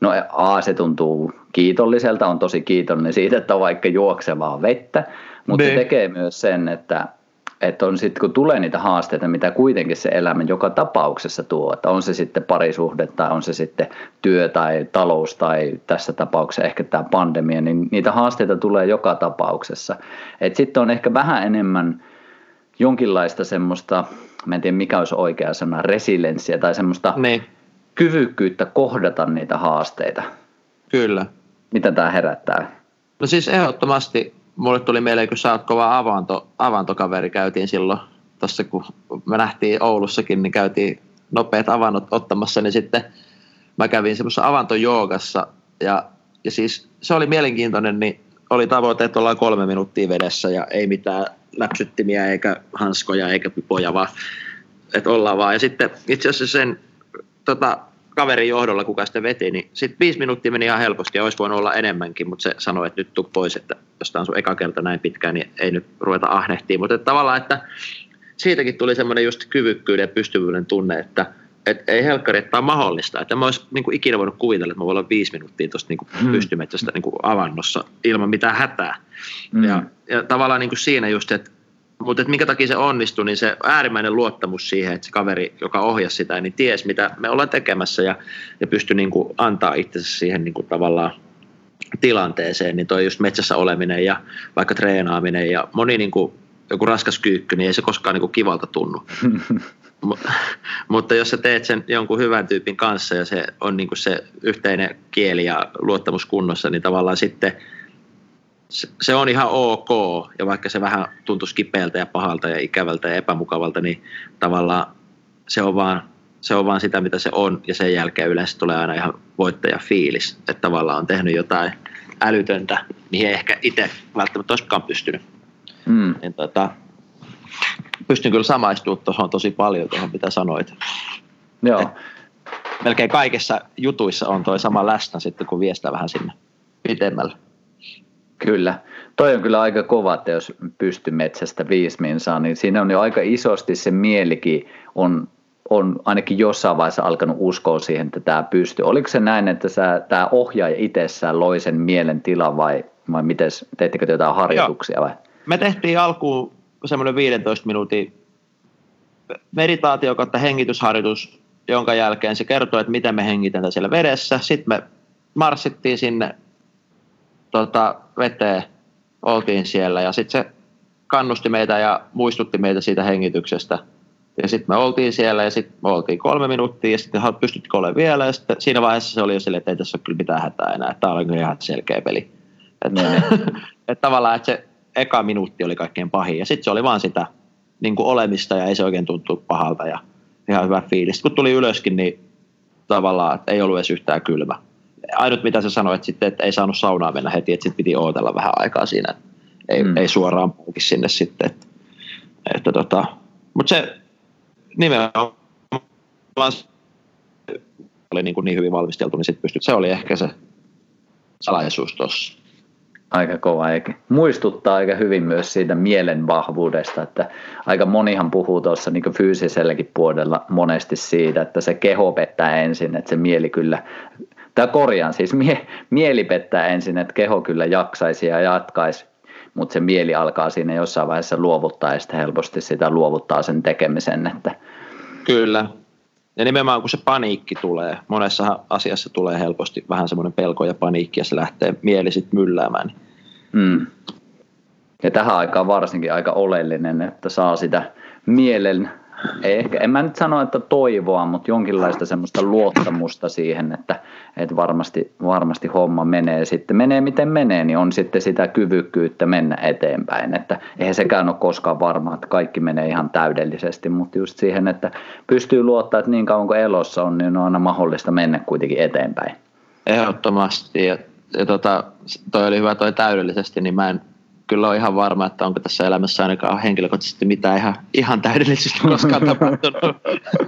S2: no A, se tuntuu kiitolliselta, on tosi kiitollinen siitä, että on vaikka juoksevaa vettä, mutta se niin. tekee myös sen, että että on sitten kun tulee niitä haasteita, mitä kuitenkin se elämä joka tapauksessa tuo, että on se sitten parisuhde tai on se sitten työ tai talous tai tässä tapauksessa ehkä tämä pandemia, niin niitä haasteita tulee joka tapauksessa. Että sitten on ehkä vähän enemmän jonkinlaista semmoista, mä en tiedä mikä olisi oikea sana, resilienssiä tai semmoista niin. kyvykkyyttä kohdata niitä haasteita.
S1: Kyllä.
S2: Mitä tämä herättää?
S1: No siis ehdottomasti mulle tuli mieleen, kun sä oot kova avanto, avantokaveri, käytiin silloin tuossa, kun me nähtiin Oulussakin, niin käytiin nopeat avannot ottamassa, niin sitten mä kävin semmoisessa avantojoogassa ja, ja siis se oli mielenkiintoinen, niin oli tavoite, että ollaan kolme minuuttia vedessä ja ei mitään läpsyttimiä eikä hanskoja eikä pipoja, vaan että ollaan vaan. Ja sitten itse asiassa sen tota, kaverin johdolla, kuka sitten veti, niin sitten viisi minuuttia meni ihan helposti ja olisi voinut olla enemmänkin, mutta se sanoi, että nyt tuu pois, että jos tämä on sun eka kerta näin pitkään, niin ei nyt ruveta ahnehtiin. Mutta että tavallaan, että siitäkin tuli semmoinen just kyvykkyyden ja pystyvyyden tunne, että et ei helkkari, että tämä on mahdollista. Että mä olisin niin ikinä voinut kuvitella, että mä voin olla viisi minuuttia tuosta niin hmm. pystymetsästä niin avannossa ilman mitään hätää. Hmm. Ja, ja tavallaan niin kuin siinä just, että mutta minkä takia se onnistui, niin se äärimmäinen luottamus siihen, että se kaveri, joka ohjasi sitä, niin ties mitä me ollaan tekemässä ja, ja pystyi niin kuin antaa itsensä siihen niin kuin tavallaan tilanteeseen, niin toi just metsässä oleminen ja vaikka treenaaminen ja moni niin kuin, joku raskas kyykky, niin ei se koskaan niin kuin kivalta tunnu. mutta jos sä teet sen jonkun hyvän tyypin kanssa ja se on niin kuin se yhteinen kieli ja luottamus kunnossa, niin tavallaan sitten – se on ihan ok, ja vaikka se vähän tuntuisi kipeältä ja pahalta ja ikävältä ja epämukavalta, niin tavallaan se on vaan, se on vaan sitä, mitä se on, ja sen jälkeen yleensä tulee aina ihan voittajafiilis, että tavallaan on tehnyt jotain älytöntä, mihin ehkä itse välttämättä olisikaan pystynyt. Mm. Niin tota, pystyn kyllä samaistumaan tuohon tosi paljon tuohon, mitä sanoit.
S2: Joo. Et
S1: melkein kaikissa jutuissa on toi sama läsnä sitten, kun viestää vähän sinne pitemmälle.
S2: Kyllä. Toi on kyllä aika kova, että jos pystymetsästä viisi minsaa, niin siinä on jo aika isosti se mielikin on, on ainakin jossain vaiheessa alkanut uskoa siihen, että tämä pystyy. Oliko se näin, että sä, tämä ohjaaja itsessään loi sen mielen tilan vai, vai miten, teittekö te jotain harjoituksia vai?
S1: Me tehtiin alkuun semmoinen 15 minuutin meditaatio kautta hengitysharjoitus, jonka jälkeen se kertoo, että miten me hengitään siellä vedessä. Sitten me marssittiin sinne tota, veteen, oltiin siellä ja sitten se kannusti meitä ja muistutti meitä siitä hengityksestä. Ja sitten me oltiin siellä ja sitten me oltiin kolme minuuttia ja sitten pystyttikö olemaan vielä ja sitten siinä vaiheessa se oli jo silleen, että ei tässä ole kyllä mitään hätää enää, että tämä oli ihan selkeä peli. Että niin. et tavallaan, että se eka minuutti oli kaikkein pahin ja sitten se oli vaan sitä niin kuin olemista ja ei se oikein tuntunut pahalta ja ihan hyvä fiilis. Kun tuli ylöskin, niin tavallaan, että ei ollut edes yhtään kylmä ainut mitä sä sanoit sitten, että ei saanut saunaa mennä heti, että sitten piti odotella vähän aikaa siinä. Ei, mm. ei suoraan puuki sinne sitten. Että, että tota, mutta se nimenomaan oli niin, kuin niin hyvin valmisteltu, niin sitten pystyt, se oli ehkä se salaisuus tuossa.
S2: Aika kova, eikä muistuttaa aika hyvin myös siitä mielen vahvuudesta, että aika monihan puhuu tuossa niin fyysiselläkin puolella monesti siitä, että se keho pettää ensin, että se mieli kyllä Tämä korjaan siis, mie, mieli pettää ensin, että keho kyllä jaksaisi ja jatkaisi, mutta se mieli alkaa siinä jossain vaiheessa luovuttaa ja sitten helposti sitä luovuttaa sen tekemisen. Että...
S1: Kyllä. Ja nimenomaan kun se paniikki tulee, monessa asiassa tulee helposti vähän semmoinen pelko ja paniikki ja se lähtee mieli sitten mylläämään.
S2: Mm. Ja tähän aikaan varsinkin aika oleellinen, että saa sitä mielen ei ehkä, en mä nyt sano, että toivoa, mutta jonkinlaista semmoista luottamusta siihen, että, että varmasti, varmasti homma menee. Sitten menee miten menee, niin on sitten sitä kyvykkyyttä mennä eteenpäin. Että eihän sekään ole koskaan varma, että kaikki menee ihan täydellisesti, mutta just siihen, että pystyy luottaa, että niin kauan kuin elossa on, niin on aina mahdollista mennä kuitenkin eteenpäin.
S1: Ehdottomasti. Ja, ja tota, toi oli hyvä toi täydellisesti, niin mä en kyllä ole ihan varma, että onko tässä elämässä ainakaan henkilökohtaisesti mitään ihan, ihan täydellisesti koskaan tapahtunut.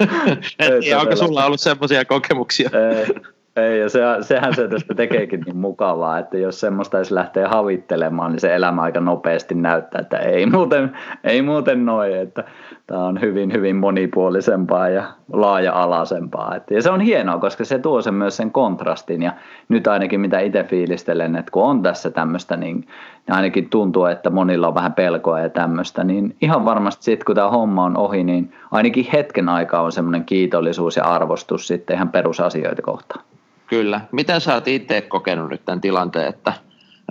S1: en tiedä, onko sulla ollut semmoisia kokemuksia?
S2: Ei, ei, ja se, sehän se tästä tekeekin niin mukavaa, että jos semmoista edes lähtee havittelemaan, niin se elämä aika nopeasti näyttää, että ei muuten, ei muuten noin, että tämä on hyvin, hyvin monipuolisempaa ja laaja-alaisempaa. Ja se on hienoa, koska se tuo sen myös sen kontrastin ja nyt ainakin mitä itse fiilistelen, että kun on tässä tämmöistä, niin ainakin tuntuu, että monilla on vähän pelkoa ja tämmöistä, niin ihan varmasti sitten kun tämä homma on ohi, niin ainakin hetken aikaa on semmoinen kiitollisuus ja arvostus sitten ihan perusasioita kohtaan.
S1: Kyllä. Miten sä oot itse kokenut nyt tämän tilanteen, että,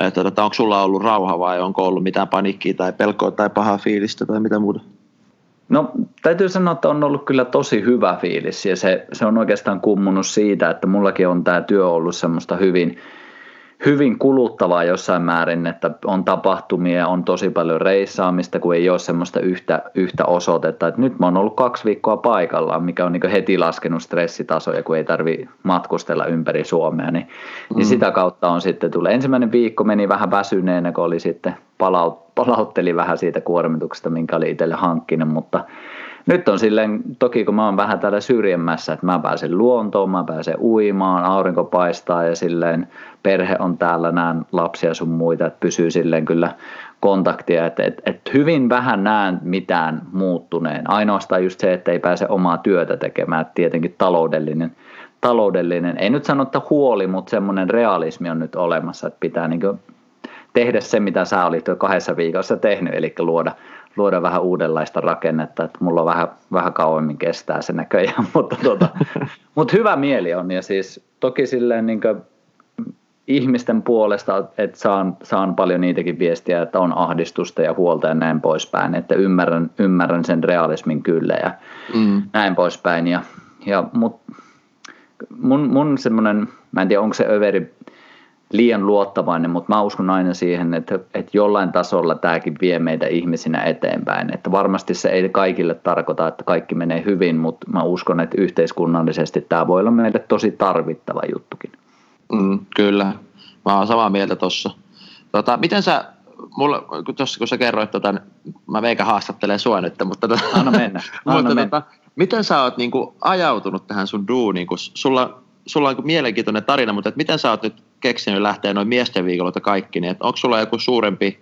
S1: että, että onko sulla ollut rauha vai onko ollut mitään panikkiä tai pelkoa tai pahaa fiilistä tai mitä muuta?
S2: No täytyy sanoa, että on ollut kyllä tosi hyvä fiilis ja se, se on oikeastaan kummunut siitä, että mullakin on tämä työ ollut semmoista hyvin, hyvin kuluttavaa jossain määrin, että on tapahtumia, on tosi paljon reissaamista, kun ei ole semmoista yhtä, yhtä osoitetta. Että nyt mä oon ollut kaksi viikkoa paikallaan, mikä on niin heti laskenut stressitasoja, kun ei tarvi matkustella ympäri Suomea. Niin, mm. niin sitä kautta on sitten tullut. Ensimmäinen viikko meni vähän väsyneenä, kun oli sitten palaut, palautteli vähän siitä kuormituksesta, minkä oli itselle hankkinut, mutta nyt on silleen, toki kun mä oon vähän täällä syrjemmässä, että mä pääsen luontoon, mä pääsen uimaan, aurinko paistaa ja silleen perhe on täällä, näen lapsia sun muita, että pysyy silleen kyllä kontaktia, että, että, että hyvin vähän näen mitään muuttuneen. Ainoastaan just se, että ei pääse omaa työtä tekemään, että tietenkin taloudellinen, taloudellinen, ei nyt sano, että huoli, mutta semmoinen realismi on nyt olemassa, että pitää niin tehdä se, mitä sä olit jo kahdessa viikossa tehnyt, eli luoda luoda vähän uudenlaista rakennetta, että mulla on vähän, vähän kauemmin kestää se näköjään, mutta, tota, mutta hyvä mieli on ja siis toki silleen niin ihmisten puolesta, että saan, saan paljon niitäkin viestiä, että on ahdistusta ja huolta ja näin poispäin, että ymmärrän, ymmärrän sen realismin kyllä ja mm. näin poispäin ja, ja mut, mun, mun semmoinen, mä en tiedä onko se överi liian luottavainen, mutta mä uskon aina siihen, että, että jollain tasolla tämäkin vie meitä ihmisinä eteenpäin. Että varmasti se ei kaikille tarkoita, että kaikki menee hyvin, mutta mä uskon, että yhteiskunnallisesti tämä voi olla meille tosi tarvittava juttukin.
S1: Mm, kyllä, mä oon samaa mieltä tuossa. Tota, miten sä, mulla, tossa, kun sä kerroit, tota, mä meikä haastattelen sua nyt, mutta, tota,
S2: Anna mennä. Anna
S1: mutta mennä. Tota, miten sä oot niin kuin, ajautunut tähän sun duuniin, kun sulla, sulla on niin mielenkiintoinen tarina, mutta et miten sä oot nyt keksinyt lähteä noin miesten viikolla kaikki, niin onko sulla joku suurempi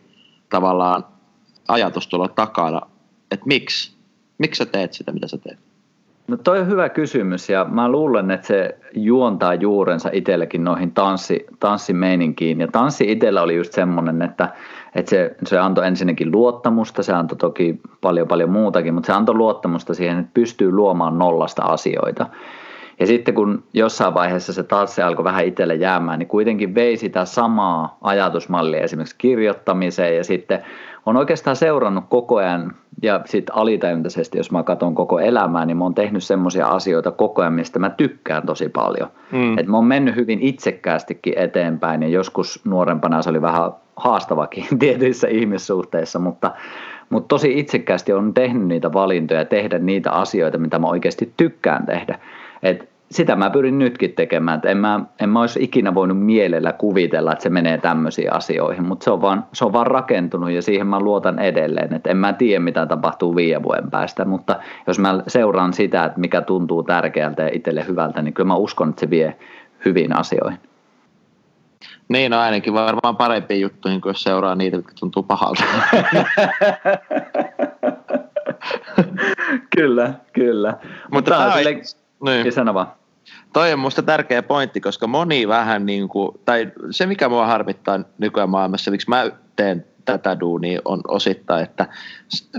S1: tavallaan ajatus tuolla takana, että miksi? Miksi sä teet sitä, mitä sä teet?
S2: No toi on hyvä kysymys ja mä luulen, että se juontaa juurensa itsellekin noihin tanssi, tanssimeininkiin. Ja tanssi itsellä oli just semmoinen, että, että se, se antoi ensinnäkin luottamusta, se antoi toki paljon paljon muutakin, mutta se antoi luottamusta siihen, että pystyy luomaan nollasta asioita. Ja sitten kun jossain vaiheessa se taas se alkoi vähän itselle jäämään, niin kuitenkin vei sitä samaa ajatusmallia esimerkiksi kirjoittamiseen ja sitten on oikeastaan seurannut koko ajan ja sitten alitajuntaisesti, jos mä katson koko elämää, niin mä oon tehnyt semmoisia asioita koko ajan, mistä mä tykkään tosi paljon. Mm. Et mä oon mennyt hyvin itsekkäästikin eteenpäin ja joskus nuorempana se oli vähän haastavakin tietyissä ihmissuhteissa, mutta, mutta tosi itsekkäästi on tehnyt niitä valintoja, tehdä niitä asioita, mitä mä oikeasti tykkään tehdä. Et sitä mä pyrin nytkin tekemään, että en mä, en mä olisi ikinä voinut mielellä kuvitella, että se menee tämmöisiin asioihin, mutta se on, vaan, se on vaan rakentunut ja siihen mä luotan edelleen, että en mä tiedä mitä tapahtuu viiden vuoden päästä, mutta jos mä seuraan sitä, että mikä tuntuu tärkeältä ja itselle hyvältä, niin kyllä mä uskon, että se vie hyvin asioihin.
S1: Niin, no ainakin varmaan parempiin juttuihin, kun jos seuraa niitä, jotka tuntuu pahalta.
S2: kyllä, kyllä.
S1: Mutta, mutta tämä on sille...
S2: niin. sano vaan.
S1: Toi on minusta tärkeä pointti, koska moni vähän niin kuin, tai se mikä mua harmittaa nykyään maailmassa, miksi mä teen tätä duunia on osittain, että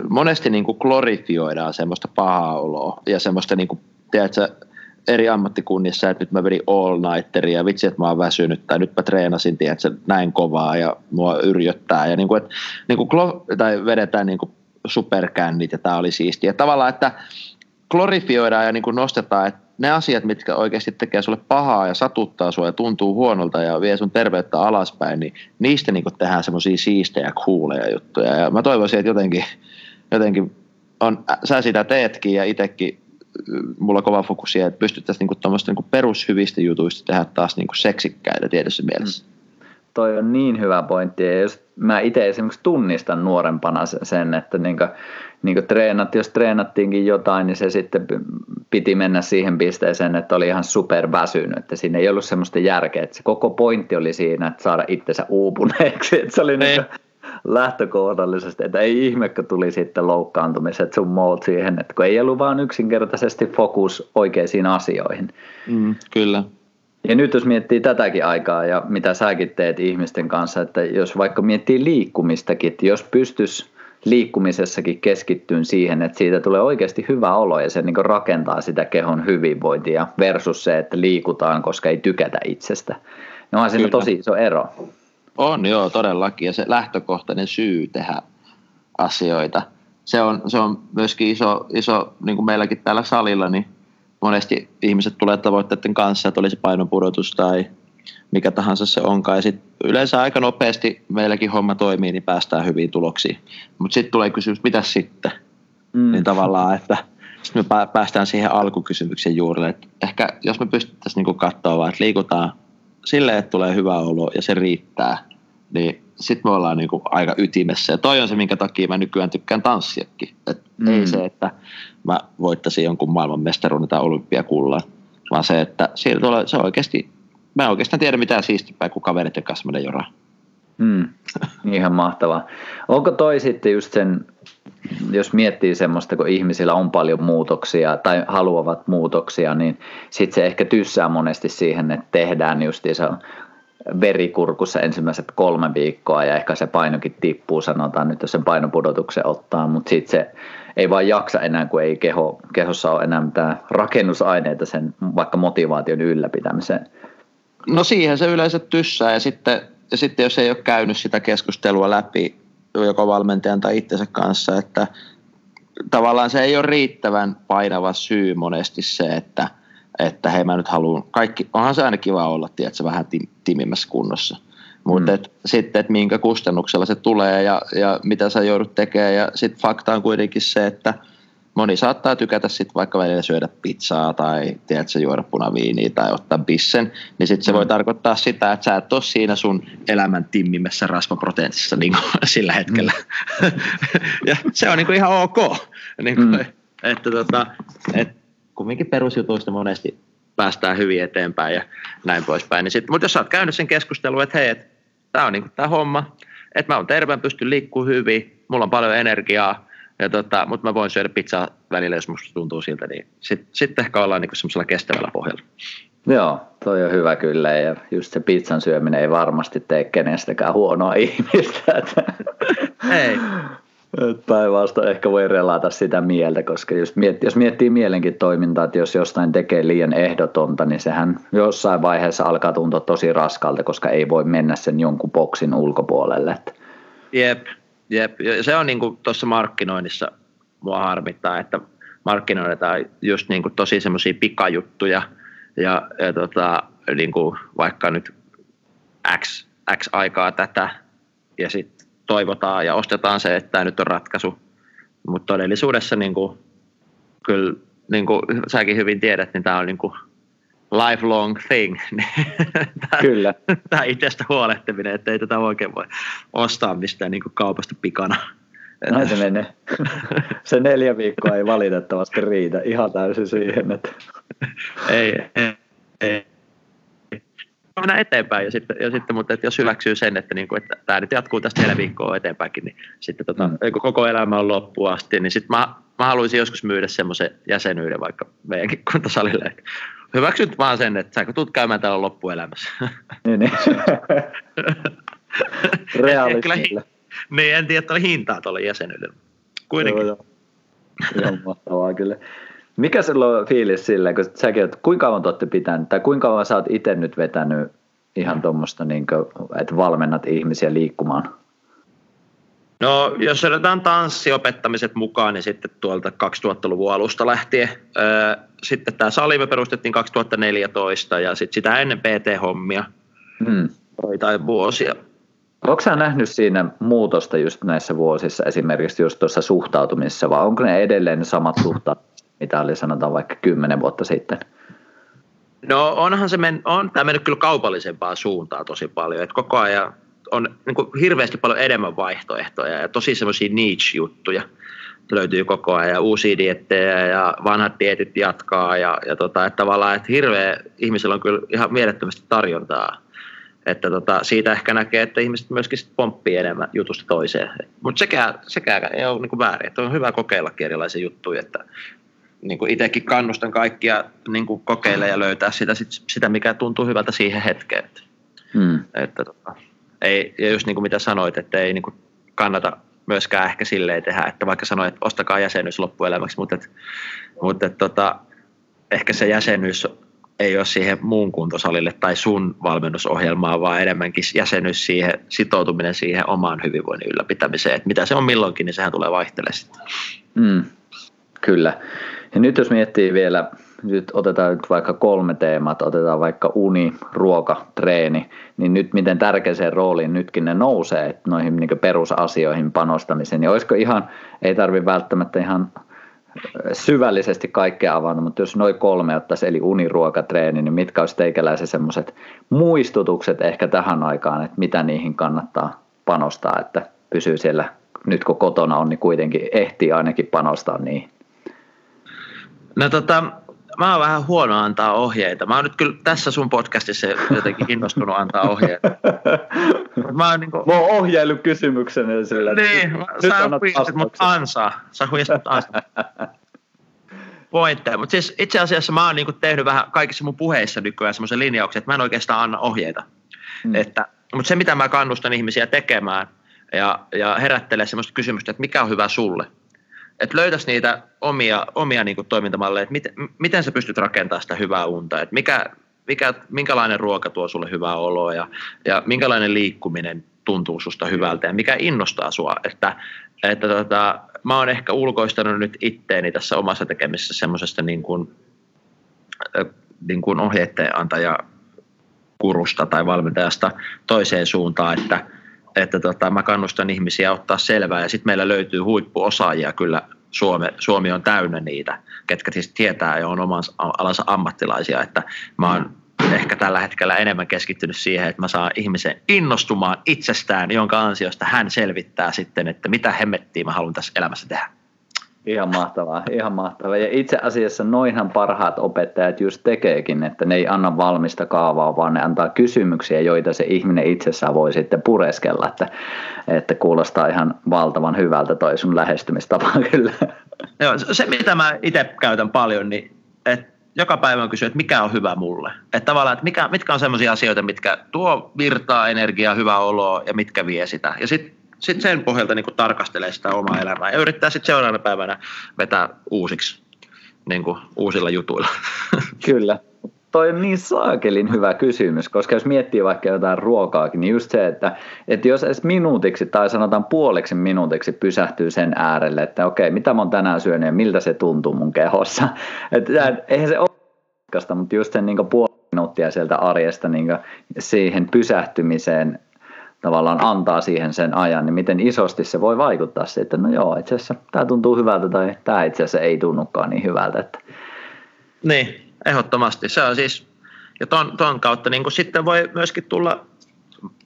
S1: monesti niin kuin glorifioidaan semmoista pahaa oloa ja semmoista niin kuin, tiedätkö, eri ammattikunnissa, että nyt mä vedin all nighteria ja vitsi, että mä oon väsynyt tai nyt mä treenasin, tiedätkö, näin kovaa ja mua yrjöttää ja niin kuin, että, niin kuin, tai vedetään niin kuin superkännit ja tämä oli siistiä. Tavallaan, että glorifioidaan ja niin kuin nostetaan, että ne asiat, mitkä oikeasti tekee sulle pahaa ja satuttaa sua ja tuntuu huonolta ja vie sun terveyttä alaspäin, niin niistä niin kuin tehdään semmoisia siistejä, kuuleja juttuja. Ja mä toivoisin, että jotenkin, jotenkin on, sä sitä teetkin ja itsekin mulla kova fokus siihen, että pystyttäisiin niinku niinku perushyvistä jutuista tehdä taas niinku seksikkäitä tietyssä mielessä. Mm.
S2: Toi on niin hyvä pointti. Ja jos mä itse esimerkiksi tunnistan nuorempana sen, että niinku, niinku treenat, jos treenattiinkin jotain, niin se sitten piti mennä siihen pisteeseen, että oli ihan super väsynyt, että siinä ei ollut semmoista järkeä, että se koko pointti oli siinä, että saada itsensä uupuneeksi, että se oli niin lähtökohdallisesti, että ei ihme, kun tuli sitten loukkaantumiset sun muut siihen, että kun ei ollut vaan yksinkertaisesti fokus oikeisiin asioihin.
S1: Mm, kyllä.
S2: Ja nyt jos miettii tätäkin aikaa ja mitä säkin teet ihmisten kanssa, että jos vaikka miettii liikkumistakin, että jos pystys liikkumisessakin keskittyyn siihen, että siitä tulee oikeasti hyvä olo ja se niin rakentaa sitä kehon hyvinvointia versus se, että liikutaan, koska ei tykätä itsestä. No on siinä tosi iso ero.
S1: On joo, todellakin. Ja se lähtökohtainen syy tehdä asioita. Se on, se on myöskin iso, iso, niin kuin meilläkin täällä salilla, niin monesti ihmiset tulee tavoitteiden kanssa, että olisi painonpudotus tai mikä tahansa se onkaan. Ja sit yleensä aika nopeasti meilläkin homma toimii, niin päästään hyviin tuloksiin. Mutta sitten tulee kysymys, mitä sitten? Mm. Niin tavallaan, että sitten me päästään siihen alkukysymyksen juurelle. Että ehkä jos me pystyttäisiin niin katsoa vaan, että liikutaan silleen, että tulee hyvä olo ja se riittää, niin sitten me ollaan niinku aika ytimessä. Ja toi on se, minkä takia mä nykyään tykkään tanssiakin. Et mm. Ei se, että mä voittaisin jonkun maailmanmestaruuden tai olympiakullan, vaan se, että siitä tulee, se oikeasti, mä en oikeastaan tiedä mitään siistipää kuin kaverit ja kanssa joraa.
S2: Mm, ihan mahtavaa. Onko toi sitten just sen, jos miettii semmoista, kun ihmisillä on paljon muutoksia tai haluavat muutoksia, niin sitten se ehkä tyssää monesti siihen, että tehdään justiinsa verikurkussa ensimmäiset kolme viikkoa ja ehkä se painokin tippuu, sanotaan nyt, jos sen painopudotuksen ottaa, mutta sitten se ei vaan jaksa enää, kun ei keho, kehossa ole enää mitään rakennusaineita sen vaikka motivaation ylläpitämiseen.
S1: No siihen se yleensä tyssää ja sitten ja sitten jos ei ole käynyt sitä keskustelua läpi joko valmentajan tai itsensä kanssa, että tavallaan se ei ole riittävän painava syy monesti se, että, että hei mä nyt haluan, kaikki, onhan se aina kiva olla, tiedätkö, vähän timimmässä kunnossa. Mutta mm. sitten, että minkä kustannuksella se tulee ja, ja mitä sä joudut tekemään. Ja sitten fakta on kuitenkin se, että – moni saattaa tykätä sitten vaikka välillä syödä pizzaa tai tiedätkö, juoda punaviiniä tai ottaa bissen, niin sitten se mm. voi tarkoittaa sitä, että sä et ole siinä sun elämän timmimessä rasvaproteiinissa niin sillä hetkellä. Mm. ja se on niin kuin ihan ok. Niin kuin, mm. että tota, et kumminkin perusjutuista monesti päästään hyvin eteenpäin ja näin poispäin. Niin mutta jos sä oot käynyt sen keskustelun, että hei, tämä on niin tämä homma, että mä oon terveen, pystyn liikkumaan hyvin, mulla on paljon energiaa, ja tota, mutta mä voin syödä pizzaa välillä, jos musta tuntuu siltä, niin sitten sit ehkä ollaan niinku semmoisella kestävällä pohjalla.
S2: Joo, toi on hyvä kyllä ja just se pizzan syöminen ei varmasti tee kenestäkään huonoa ihmistä.
S1: Ei.
S2: Päinvastoin ehkä voi relata sitä mieltä, koska jos miettii, jos miettii mielenkin toimintaa, että jos jostain tekee liian ehdotonta, niin sehän jossain vaiheessa alkaa tuntua tosi raskalta, koska ei voi mennä sen jonkun boksin ulkopuolelle.
S1: Jep, Jep, se on niin tuossa markkinoinnissa mua harmittaa, että markkinoidaan just kuin tosi semmoisia pikajuttuja ja, ja tota, niin kuin vaikka nyt X, X aikaa tätä ja sitten toivotaan ja ostetaan se, että tämä nyt on ratkaisu. Mutta todellisuudessa niin kuin, kyllä niin kuin säkin hyvin tiedät, niin tämä on niin kuin lifelong thing.
S2: Kyllä.
S1: Tämä itsestä huolehtiminen, että ei tätä oikein voi ostaa mistään niin kuin kaupasta pikana.
S2: Näin se menee. Se neljä viikkoa ei valitettavasti riitä ihan täysin siihen. Että...
S1: ei, ei, ei. Mennään eteenpäin ja sitten, ja sitten mutta että jos hyväksyy sen, että, niin kuin, että tämä nyt jatkuu tästä neljä viikkoa eteenpäinkin, niin sitten tota, mm. koko elämä on loppuun asti, niin sitten mä, mä haluaisin joskus myydä semmoisen jäsenyyden vaikka meidänkin kuntosalille, että hyväksyt vaan sen, että sä tulet käymään täällä loppuelämässä.
S2: Niin, niin. Realistille.
S1: Niin, en tiedä, että oli hintaa tuolla jäsenyydellä. Kuitenkin. Joo,
S2: joo. Ihan mahtavaa kyllä. Mikä sulla on fiilis sillä, kun säkin että kuinka kauan olette pitänyt, tai kuinka kauan sä oot itse nyt vetänyt ihan tuommoista, niin että valmennat ihmisiä liikkumaan?
S1: No, jos otetaan tanssiopettamiset mukaan, niin sitten tuolta 2000-luvun alusta lähtien. Sitten tämä sali me perustettiin 2014 ja sitten sitä ennen PT-hommia hmm. tai vuosia.
S2: Onko sä nähnyt siinä muutosta just näissä vuosissa esimerkiksi just tuossa suhtautumisessa vai onko ne edelleen ne samat suhtautumiset, mitä oli sanotaan vaikka kymmenen vuotta sitten?
S1: No onhan se men, on tämä mennyt kyllä kaupallisempaan suuntaan tosi paljon, että koko ajan on niin kuin hirveästi paljon enemmän vaihtoehtoja ja tosi semmoisia niche-juttuja löytyy koko ajan ja uusia diettejä ja vanhat dietit jatkaa ja, ja tota, että tavallaan että hirveä ihmisellä on kyllä ihan mielettömästi tarjontaa. Että tota, siitä ehkä näkee, että ihmiset myöskin sit pomppii enemmän jutusta toiseen. Mutta sekään, sekään ei ole niin väärin. Että on hyvä kokeilla erilaisia juttuja. Että niin kuin itsekin kannustan kaikkia niin kuin kokeilla ja löytää sitä, sitä, mikä tuntuu hyvältä siihen hetkeen. Hmm. Että, tota, ei, ja just niin kuin mitä sanoit, että ei niin kuin kannata myöskään ehkä silleen tehdä, että vaikka sanoit, että ostakaa jäsenyys loppuelämäksi, mutta, että, mutta että, tota, ehkä se jäsenyys ei ole siihen muun kuntosalille tai sun valmennusohjelmaan, vaan enemmänkin jäsenyys siihen, sitoutuminen siihen omaan hyvinvoinnin ylläpitämiseen. Että mitä se on milloinkin, niin sehän tulee vaihtelemaan sitten.
S2: Mm, kyllä. Ja nyt jos miettii vielä, nyt otetaan nyt vaikka kolme teemat, otetaan vaikka uni, ruoka, treeni, niin nyt miten tärkeäseen rooliin nytkin ne nousee noihin niin perusasioihin panostamiseen, niin olisiko ihan, ei tarvi välttämättä ihan syvällisesti kaikkea avata, mutta jos noin kolme ottaisi, eli uni, ruoka, treeni, niin mitkä olisi teikäläisen semmoiset muistutukset ehkä tähän aikaan, että mitä niihin kannattaa panostaa, että pysyy siellä nyt kun kotona on, niin kuitenkin ehtii ainakin panostaa niihin.
S1: No tota, mä oon vähän huono antaa ohjeita. Mä oon nyt kyllä tässä sun podcastissa jotenkin innostunut antaa ohjeita.
S2: Mä oon, niin kuin... mä oon ohjaillut kysymyksen sillä.
S1: Niin, nyt sä huijasit mut ansaa. Sä huijasit mut ansaa. Pointteja. Mutta siis itse asiassa mä oon niin tehnyt vähän kaikissa mun puheissa nykyään semmoisen linjauksen, että mä en oikeastaan anna ohjeita. Hmm. Että, mutta se, mitä mä kannustan ihmisiä tekemään ja, ja herättelee semmoista kysymystä, että mikä on hyvä sulle – että löytäisi niitä omia, omia niin kuin toimintamalleja, että miten, miten sä pystyt rakentamaan sitä hyvää unta, että mikä, mikä, minkälainen ruoka tuo sulle hyvää oloa ja, ja minkälainen liikkuminen tuntuu susta hyvältä ja mikä innostaa sua, että, että tota, mä oon ehkä ulkoistanut nyt itteeni tässä omassa tekemisessä semmoisesta niin kuin, niin kuin ohjeiden antaja kurusta tai valmentajasta toiseen suuntaan, että, että tota, mä kannustan ihmisiä ottaa selvää. Ja sitten meillä löytyy huippuosaajia kyllä. Suomi, Suomi on täynnä niitä, ketkä siis tietää ja on oman alansa ammattilaisia, että mä oon ehkä tällä hetkellä enemmän keskittynyt siihen, että mä saan ihmisen innostumaan itsestään, jonka ansiosta hän selvittää sitten, että mitä hemmettiä mä haluan tässä elämässä tehdä.
S2: Ihan mahtavaa, ihan mahtavaa. Ja itse asiassa noinhan parhaat opettajat just tekeekin, että ne ei anna valmista kaavaa, vaan ne antaa kysymyksiä, joita se ihminen itsessään voi sitten pureskella. Että, että kuulostaa ihan valtavan hyvältä toi sun lähestymistapa kyllä.
S1: Joo, se mitä mä itse käytän paljon, niin että joka päivä on kysyä, että mikä on hyvä mulle. Että tavallaan, että mikä, mitkä on sellaisia asioita, mitkä tuo virtaa, energiaa, hyvää oloa ja mitkä vie sitä. Ja sitten sitten sen pohjalta niin kuin tarkastelee sitä omaa elämää ja yrittää sitten seuraavana päivänä vetää uusiksi niin kuin uusilla jutuilla.
S2: Kyllä. Toi on niin saakelin hyvä kysymys, koska jos miettii vaikka jotain ruokaakin, niin just se, että, että jos edes minuutiksi tai sanotaan puoleksi minuutiksi pysähtyy sen äärelle, että okei, mitä mä oon tänään syönyt ja miltä se tuntuu mun kehossa. Että eihän se ole mutta just sen niin puoli minuuttia sieltä arjesta niin siihen pysähtymiseen tavallaan antaa siihen sen ajan, niin miten isosti se voi vaikuttaa siihen, että no joo, itse asiassa tämä tuntuu hyvältä tai tämä itse asiassa ei tunnukaan niin hyvältä. Että.
S1: Niin, ehdottomasti. Se on siis, ja ton, ton kautta niin kuin sitten voi myöskin tulla,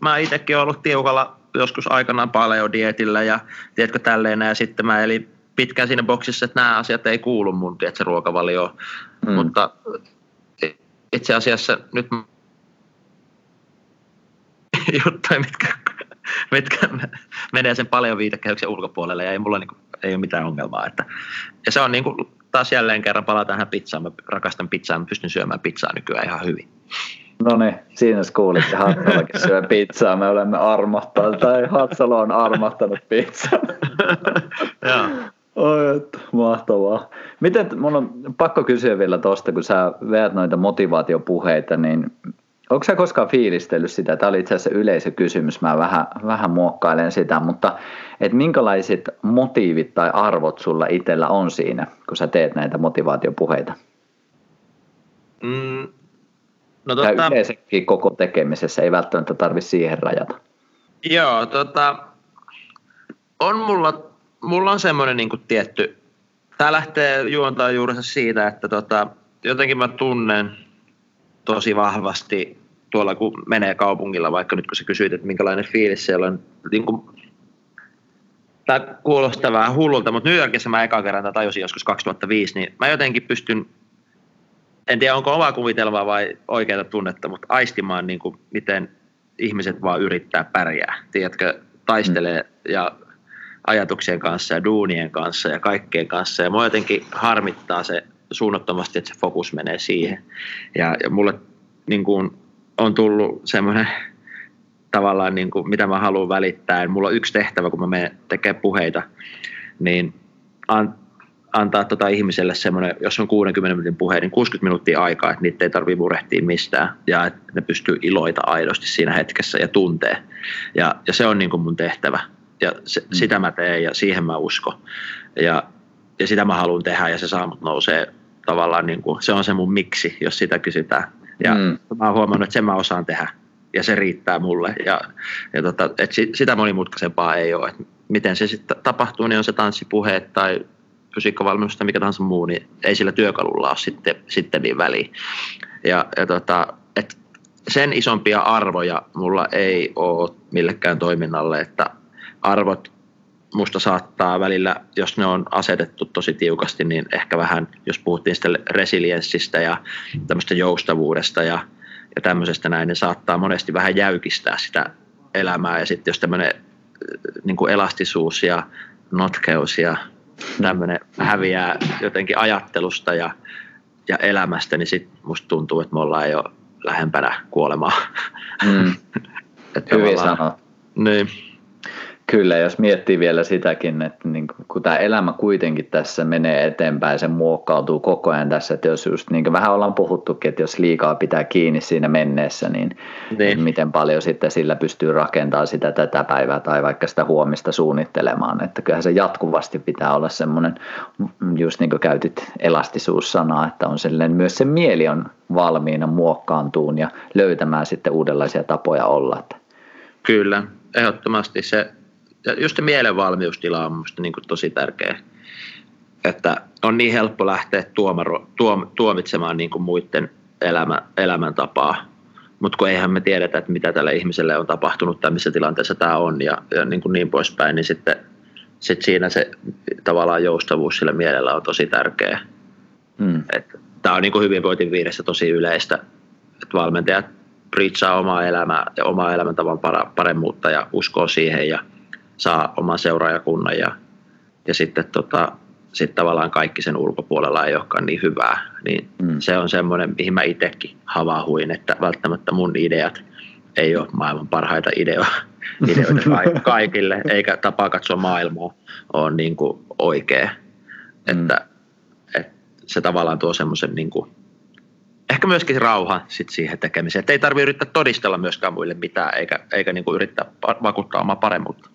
S1: mä itsekin olen ollut tiukalla joskus aikanaan paleodietillä ja tiedätkö tälleen, ja sitten mä elin pitkään siinä boksissa, että nämä asiat ei kuulu mun tiedätkö, ruokavalioon, mm. mutta itse asiassa nyt juttuja, mitkä, mitkä menee sen paljon viitekehyksen ulkopuolelle ja ei mulla niin kuin, ei ole mitään ongelmaa. Että, ja se on niin kuin, taas jälleen kerran palataan tähän pizzaan. Mä rakastan pizzaa, mä pystyn syömään pizzaa nykyään ihan hyvin.
S2: No niin, siinä kuulitte, Hatsalakin syö pizzaa, me olemme armahtaneet, tai Hatsalo on armahtanut pizzaa.
S1: Joo.
S2: Oi, että, mahtavaa. Miten, mun on pakko kysyä vielä tuosta, kun sä veät noita motivaatiopuheita, niin Onko sä koskaan fiilistellyt sitä? Tämä oli itse asiassa yleisökysymys, mä vähän, vähän muokkailen sitä, mutta et minkälaiset motiivit tai arvot sulla itsellä on siinä, kun sä teet näitä motivaatiopuheita? Mm, no tota... Tai yleensäkin koko tekemisessä, ei välttämättä tarvitse siihen rajata.
S1: Joo, tota, on mulla, mulla on semmoinen niin tietty, tämä lähtee juontaa juuri siitä, että tota, jotenkin mä tunnen tosi vahvasti tuolla, kun menee kaupungilla, vaikka nyt kun sä kysyit, että minkälainen fiilis siellä on, niin kuin, tämä kuulostaa vähän hullulta, mutta New Yorkissa mä eka kerran tajusin joskus 2005, niin mä jotenkin pystyn, en tiedä onko omaa kuvitelmaa vai oikeaa tunnetta, mutta aistimaan niin kuin, miten ihmiset vaan yrittää pärjää, tiedätkö, taistelee mm. ja ajatuksien kanssa ja duunien kanssa ja kaikkeen kanssa. Ja mua jotenkin harmittaa se suunnattomasti, että se fokus menee siihen. Ja, ja mulle niin kuin, on tullut semmoinen tavallaan, niin kuin, mitä mä haluan välittää. Ja mulla on yksi tehtävä, kun mä menen tekemään puheita, niin an, antaa tota ihmiselle semmoinen, jos on 60 minuutin puhe, niin 60 minuuttia aikaa, että niitä ei tarvitse murehtia mistään ja että ne pystyy iloita aidosti siinä hetkessä ja tuntee. Ja, ja se on niin kuin mun tehtävä ja se, mm. sitä mä teen ja siihen mä uskon. Ja, ja sitä mä haluan tehdä ja se saa mut nousee tavallaan, niin kuin, se on se mun miksi, jos sitä kysytään. Ja mm. mä oon huomannut, että sen mä osaan tehdä ja se riittää mulle. Ja, ja tota, et sitä monimutkaisempaa ei ole. Et miten se sitten tapahtuu, niin on se tanssipuheet tai fysiikkavalmennus tai mikä tahansa muu, niin ei sillä työkalulla ole sitten, sitten niin väliä. Ja, ja tota, et sen isompia arvoja mulla ei ole millekään toiminnalle, että arvot musta saattaa välillä, jos ne on asetettu tosi tiukasti, niin ehkä vähän, jos puhuttiin sitä resilienssistä ja tämmöistä joustavuudesta ja, ja tämmöisestä näin, niin saattaa monesti vähän jäykistää sitä elämää. Ja sitten jos tämmöinen äh, niin kuin elastisuus ja notkeus ja tämmöinen häviää jotenkin ajattelusta ja, ja elämästä, niin sitten musta tuntuu, että me ollaan jo lähempänä kuolemaa. Mm.
S2: Hyvin sanottu.
S1: Niin.
S2: Kyllä, jos miettii vielä sitäkin, että niin kun tämä elämä kuitenkin tässä menee eteenpäin, se muokkautuu koko ajan tässä, että jos just niin vähän ollaan puhuttukin, että jos liikaa pitää kiinni siinä menneessä, niin, niin. miten paljon sitten sillä pystyy rakentamaan sitä tätä päivää tai vaikka sitä huomista suunnittelemaan, että kyllähän se jatkuvasti pitää olla semmoinen, just niin kuin käytit elastisuussanaa, että on sellainen, myös se mieli on valmiina muokkaantuun ja löytämään sitten uudenlaisia tapoja olla.
S1: Kyllä, ehdottomasti se just se mielenvalmiustila on minusta niin tosi tärkeä. Että on niin helppo lähteä tuomaro, tuom, tuomitsemaan niin kuin muiden elämä, elämäntapaa, mutta kun eihän me tiedetä, että mitä tälle ihmiselle on tapahtunut tai missä tilanteessa tämä on ja, ja niin, kuin niin poispäin, niin sitten sit siinä se tavallaan joustavuus sillä mielellä on tosi tärkeä. Hmm. Tämä on niin kuin hyvinvointiviidessä tosi yleistä, että valmentajat preachaa omaa elämää ja omaa elämäntavan paremmuutta ja uskoo siihen ja – saa oman seuraajakunnan ja, ja sitten tota, sit tavallaan kaikki sen ulkopuolella ei olekaan niin hyvää. Niin mm. Se on semmoinen, mihin mä itsekin havahuin, että välttämättä mun ideat ei ole maailman parhaita ideoita, ideoita kaikille, eikä tapa katsoa maailmaa ole niin kuin oikea. Mm. Että, että se tavallaan tuo semmoisen niin kuin ehkä myöskin rauha sit siihen tekemiseen. Että ei tarvitse yrittää todistella myöskään muille mitään, eikä, eikä niinku yrittää vakuuttaa omaa paremmuutta.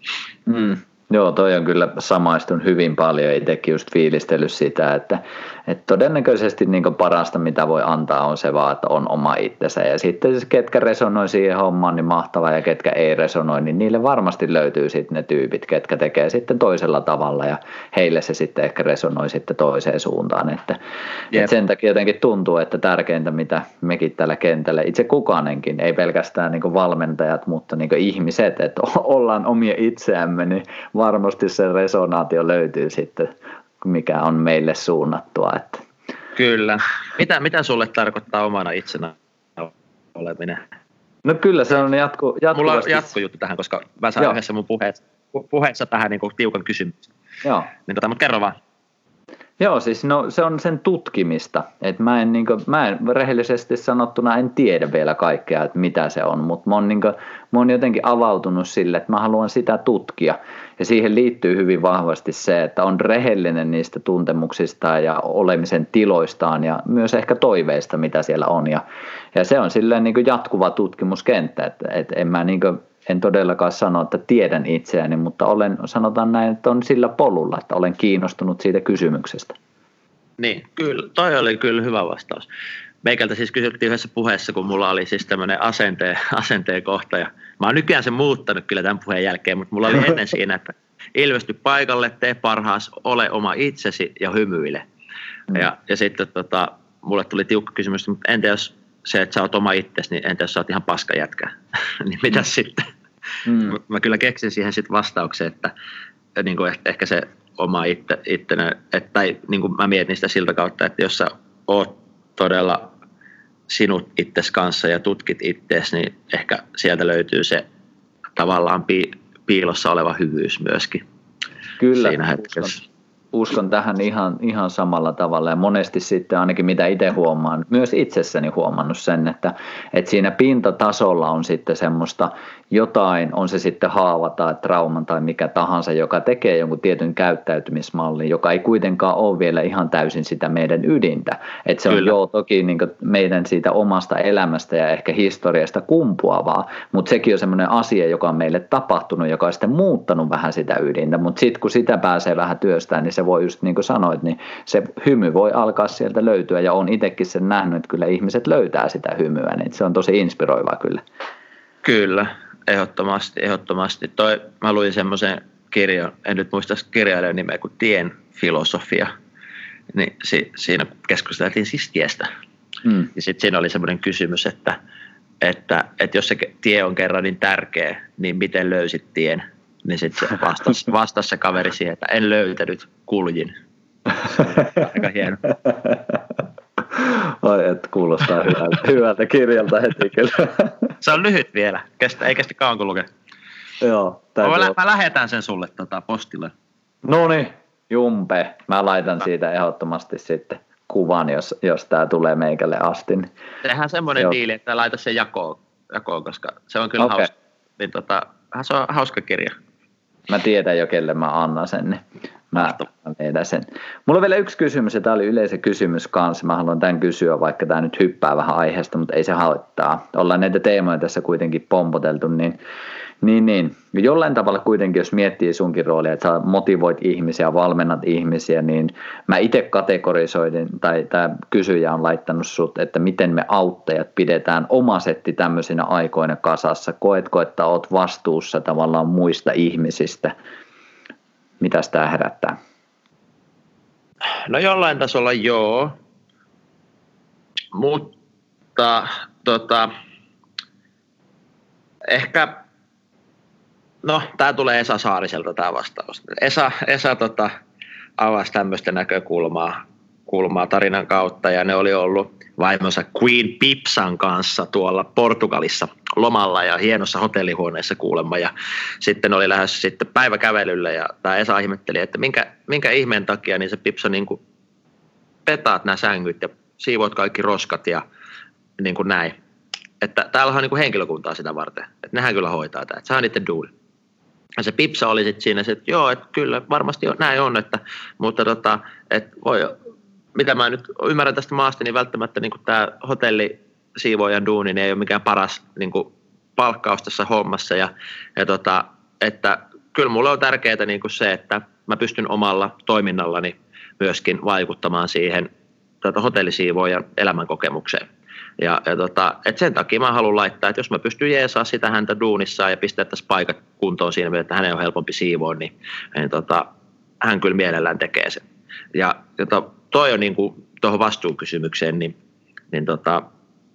S2: Mm. Joo, toi on kyllä samaistun hyvin paljon. Itsekin just fiilistellyt sitä, että, että todennäköisesti niin parasta mitä voi antaa on se vaan, että on oma itsensä. Ja sitten siis ketkä resonoi siihen hommaan, niin mahtavaa ja ketkä ei resonoi, niin niille varmasti löytyy sitten ne tyypit, ketkä tekee sitten toisella tavalla ja heille se sitten ehkä resonoi sitten toiseen suuntaan. Että, yep. että sen takia jotenkin tuntuu, että tärkeintä mitä mekin tällä kentällä, itse kukaanenkin, ei pelkästään niin valmentajat, mutta niin ihmiset, että ollaan omia itseämme, niin varmasti se resonaatio löytyy sitten, mikä on meille suunnattua. Että.
S1: Kyllä. Mitä, mitä sulle tarkoittaa omana itsenä oleminen?
S2: No kyllä se on jatku, jatkuvasti.
S1: Mulla on jatkojuttu tähän, koska mä sain yhdessä mun puheessa, puheessa tähän niin kuin tiukan kysymyksen.
S2: Joo.
S1: Niin tota, mutta kerro vaan.
S2: Joo, siis no, se on sen tutkimista. Et mä, en, niin kuin, mä en rehellisesti sanottuna en tiedä vielä kaikkea, että mitä se on, mutta mä, oon, niin kuin, mä oon jotenkin avautunut sille, että mä haluan sitä tutkia. Ja siihen liittyy hyvin vahvasti se, että on rehellinen niistä tuntemuksista ja olemisen tiloistaan ja myös ehkä toiveista, mitä siellä on. Ja, ja se on silleen niin jatkuva tutkimuskenttä, että, että en mä niin en todellakaan sano, että tiedän itseäni, mutta olen, sanotaan näin, että on sillä polulla, että olen kiinnostunut siitä kysymyksestä.
S1: Niin, kyllä, toi oli kyllä hyvä vastaus. Meikältä siis kysyttiin yhdessä puheessa, kun mulla oli siis tämmöinen asenteen, asenteen kohta. Ja mä oon nykyään sen muuttanut kyllä tämän puheen jälkeen, mutta mulla oli ennen siinä, että ilmesty paikalle, tee parhaas, ole oma itsesi ja hymyile. Mm. Ja, ja sitten tota, mulle tuli tiukka kysymys, mutta entä jos se, että sä oot oma itsesi, niin entä jos sä oot ihan paska jätkä? niin mitä mm. sitten? Mm. Mä kyllä keksin siihen sitten vastauksen, että niin kuin ehkä se oma itse, ittenä, että, tai niin kuin mä mietin sitä siltä kautta, että jos sä oot todella sinut itses kanssa ja tutkit itseesi, niin ehkä sieltä löytyy se tavallaan piilossa oleva hyvyys myöskin
S2: Kyllä, siinä hetkessä uskon tähän ihan, ihan samalla tavalla ja monesti sitten ainakin mitä itse huomaan, myös itsessäni huomannut sen, että, että siinä pintatasolla on sitten semmoista jotain, on se sitten haava tai trauman tai mikä tahansa, joka tekee jonkun tietyn käyttäytymismallin, joka ei kuitenkaan ole vielä ihan täysin sitä meidän ydintä. Että se on joo toki niin meidän siitä omasta elämästä ja ehkä historiasta kumpuavaa, mutta sekin on semmoinen asia, joka on meille tapahtunut, joka on sitten muuttanut vähän sitä ydintä, mutta sitten kun sitä pääsee vähän työstään, niin se voi just niin kuin sanoit, niin se hymy voi alkaa sieltä löytyä ja on itsekin sen nähnyt, että kyllä ihmiset löytää sitä hymyä, niin se on tosi inspiroivaa kyllä.
S1: Kyllä, ehdottomasti, ehdottomasti. Toi, mä luin semmoisen kirjan, en nyt muista kirjailijan nimeä kuin Tien filosofia, niin si, siinä keskusteltiin siis tiestä. Mm. Ja sitten siinä oli semmoinen kysymys, että, että, että jos se tie on kerran niin tärkeä, niin miten löysit tien? Niin sitten se vastasi, vastasi se kaveri siihen, että en löytänyt, kuljin. Aika hieno.
S2: Ai, että kuulostaa hyvältä, hyvältä kirjalta heti kyllä.
S1: Se on lyhyt vielä, kestä, ei kestä kauan kun lukee.
S2: Joo.
S1: Mä, lä- mä lähetän sen sulle tota, postille.
S2: No niin, jumpe. Mä laitan siitä ehdottomasti sitten kuvan, jos, jos tämä tulee meikälle asti.
S1: Tehdään semmoinen Joo. diili, että laita se jakoon, jakoon, koska se on kyllä okay. hauska. Niin tota, se on hauska kirja.
S2: Mä tiedän jo, kelle mä annan sen. Niin mä, mä sen. Mulla on vielä yksi kysymys, ja tämä oli yleisen kysymys kanssa. Mä haluan tämän kysyä, vaikka tämä nyt hyppää vähän aiheesta, mutta ei se haittaa. Ollaan näitä teemoja tässä kuitenkin pompoteltu, niin niin, niin. Jollain tavalla kuitenkin, jos miettii sunkin roolia, että sä motivoit ihmisiä, valmennat ihmisiä, niin mä itse kategorisoidin, tai tämä kysyjä on laittanut sut, että miten me auttajat pidetään oma setti tämmöisinä aikoina kasassa. Koetko, että oot vastuussa tavallaan muista ihmisistä? Mitä tämä herättää?
S1: No jollain tasolla joo, mutta tota, ehkä No, tämä tulee Esa Saariselta tämä vastaus. Esa, Esa tota, avasi tämmöistä näkökulmaa kulmaa tarinan kautta ja ne oli ollut vaimonsa Queen Pipsan kanssa tuolla Portugalissa lomalla ja hienossa hotellihuoneessa kuulemma ja sitten oli lähes sitten päiväkävelylle ja tämä Esa ihmetteli, että minkä, minkä ihmeen takia niin se Pipsa niin kuin petaat nämä sängyt ja siivoat kaikki roskat ja niin kuin näin. Että täällä on niin kuin henkilökuntaa sitä varten, että nehän kyllä hoitaa tämä, että sehän on niiden duuli. Ja se Pipsa oli sitten siinä, että joo, että kyllä varmasti on, näin on, että, mutta tota, että voi, mitä mä nyt ymmärrän tästä maasta, niin välttämättä niin tämä hotelli siivoojan duuni niin ei ole mikään paras niin kuin palkkaus tässä hommassa. Ja, ja tota, että kyllä mulle on tärkeää niin kuin se, että mä pystyn omalla toiminnallani myöskin vaikuttamaan siihen tota, hotellisiivoojan elämänkokemukseen. Ja, ja tota, et sen takia mä haluan laittaa, että jos mä pystyn jeesaa sitä häntä duunissa ja pistää tässä paikat kuntoon siinä, että hänen on helpompi siivoa, niin, niin tota, hän kyllä mielellään tekee sen. Ja jota, toi on niin tuohon vastuukysymykseen, niin, niin tota,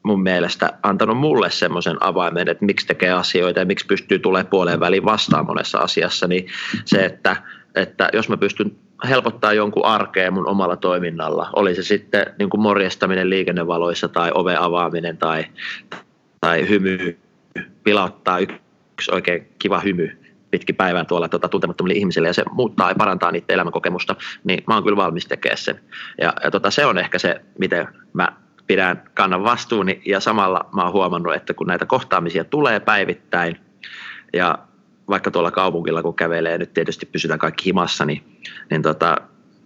S1: mun mielestä antanut mulle semmoisen avaimen, että miksi tekee asioita ja miksi pystyy tulemaan puoleen väliin vastaan monessa asiassa, niin se, että, että jos mä pystyn helpottaa jonkun arkea mun omalla toiminnalla. Oli se sitten niin kuin morjestaminen liikennevaloissa tai ove avaaminen tai, tai hymy, pilauttaa yksi oikein kiva hymy pitki päivää tuolla tuota, tuntemattomille ihmisille ja se muuttaa ja parantaa niitä elämänkokemusta, niin mä oon kyllä valmis tekemään sen. Ja, ja tota, se on ehkä se, miten mä pidän kannan vastuuni ja samalla mä oon huomannut, että kun näitä kohtaamisia tulee päivittäin ja vaikka tuolla kaupungilla kun kävelee, nyt tietysti pysytään kaikki himassa, niin, niin, tota,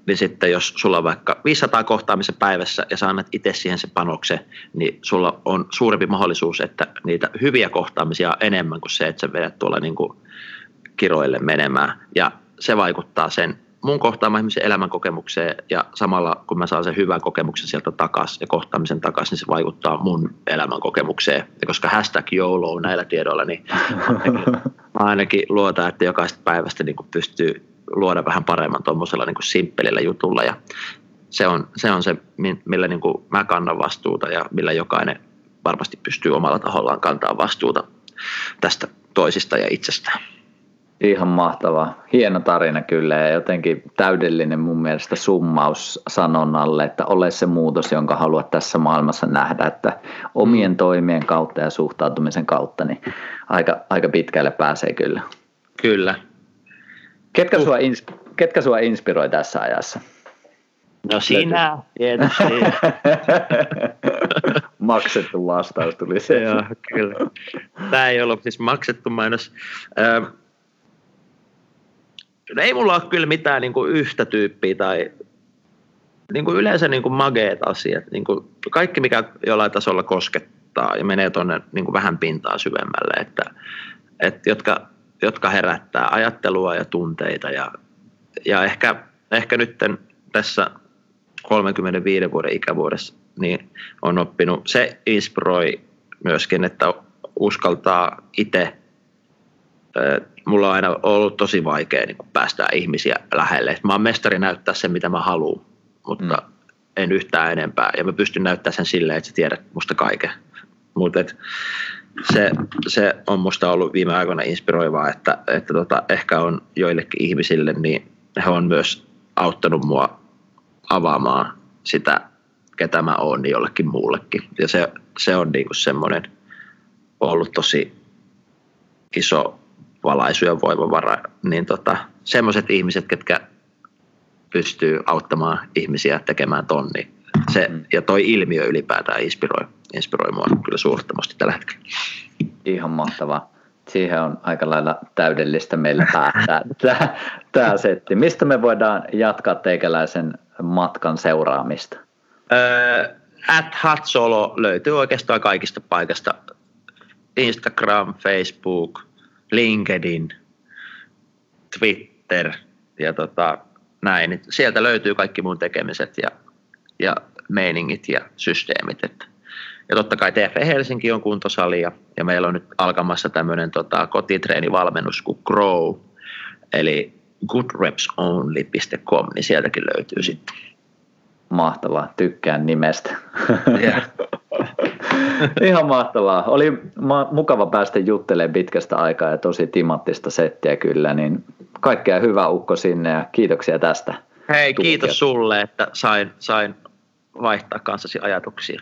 S1: niin sitten jos sulla on vaikka 500 kohtaamisen päivässä ja sä annat itse siihen se panoksen, niin sulla on suurempi mahdollisuus, että niitä hyviä kohtaamisia on enemmän kuin se, että sä vedät tuolla niin kuin kiroille menemään. Ja se vaikuttaa sen mun kohtaamaan ihmisen elämänkokemukseen ja samalla kun mä saan sen hyvän kokemuksen sieltä takaisin ja kohtaamisen takaisin, niin se vaikuttaa mun elämänkokemukseen. Ja koska hashtag YOLO näillä tiedoilla, niin mä ainakin luotan, että jokaisesta päivästä niin pystyy luoda vähän paremman tuommoisella niin simppelillä jutulla ja se on se, on se millä niin kuin mä kannan vastuuta ja millä jokainen varmasti pystyy omalla tahollaan kantaa vastuuta tästä toisista ja itsestään.
S2: Ihan mahtava. Hieno tarina kyllä ja jotenkin täydellinen mun mielestä summaus sanonnalle, että ole se muutos, jonka haluat tässä maailmassa nähdä, että omien toimien kautta ja suhtautumisen kautta niin aika, aika pitkälle pääsee kyllä.
S1: Kyllä.
S2: Ketkä, sua, ketkä sua inspiroi tässä ajassa?
S1: No sinä, tietysti.
S2: maksettu vastaus tuli se.
S1: Joo, kyllä. Tämä ei ollut siis maksettu mainos. No ei mulla ole kyllä mitään niin kuin yhtä tyyppiä tai niin kuin yleensä niin kuin mageet asiat. Niin kuin kaikki, mikä jollain tasolla koskettaa ja menee tuonne niin kuin vähän pintaa syvemmälle, että, että jotka, jotka herättää ajattelua ja tunteita. Ja, ja ehkä, ehkä nyt tässä 35 vuoden ikävuodessa niin on oppinut, se inspiroi myöskin, että uskaltaa itse mulla on aina ollut tosi vaikea niin päästä ihmisiä lähelle. Mä oon mestari näyttää sen, mitä mä haluan, mutta mm. en yhtään enempää. Ja mä pystyn näyttämään sen silleen, että sä tiedät musta kaiken. Mutta se, se on musta ollut viime aikoina inspiroivaa, että, että tota, ehkä on joillekin ihmisille, niin he on myös auttanut mua avaamaan sitä, ketä mä oon, niin jollekin muullekin. Ja se, se on niinku semmoinen ollut tosi iso valaisu ja voimavara, niin tota, semmoiset ihmiset, ketkä pystyy auttamaan ihmisiä tekemään tonni. Se, mm. ja toi ilmiö ylipäätään inspiroi, inspiroi mua kyllä suurttomasti tällä hetkellä.
S2: Ihan mahtavaa. Siihen on aika lailla täydellistä meillä päättää tämä, tämä setti. Mistä me voidaan jatkaa teikäläisen matkan seuraamista?
S1: Öö, at Hatsolo löytyy oikeastaan kaikista paikasta. Instagram, Facebook, LinkedIn, Twitter ja tota, näin. Sieltä löytyy kaikki mun tekemiset ja, ja meiningit ja systeemit. Että. Ja totta kai TF Helsinki on kuntosali ja, ja meillä on nyt alkamassa tämmöinen tota, kotitreenivalmennus kuin Grow, eli goodrepsonly.com, niin sieltäkin löytyy sitten.
S2: Mahtavaa, tykkään nimestä. Yeah. Ihan mahtavaa. Oli mukava päästä juttelemaan pitkästä aikaa ja tosi timattista settiä kyllä, niin kaikkea hyvää Ukko sinne ja kiitoksia tästä.
S1: Hei, Tukea. kiitos sulle, että sain, sain vaihtaa kanssasi ajatuksia.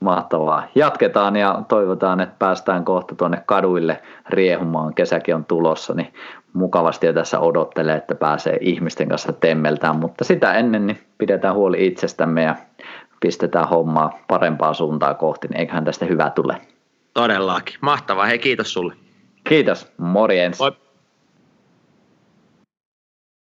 S2: Mahtavaa. Jatketaan ja toivotaan, että päästään kohta tuonne kaduille riehumaan. Kesäkin on tulossa, niin mukavasti jo tässä odottelee, että pääsee ihmisten kanssa temmeltään, mutta sitä ennen niin pidetään huoli itsestämme ja pistetään hommaa parempaa suuntaa kohti, niin eiköhän tästä hyvä tule.
S1: Todellakin. Mahtavaa. Hei, kiitos sulle.
S2: Kiitos. Morjens. Moi.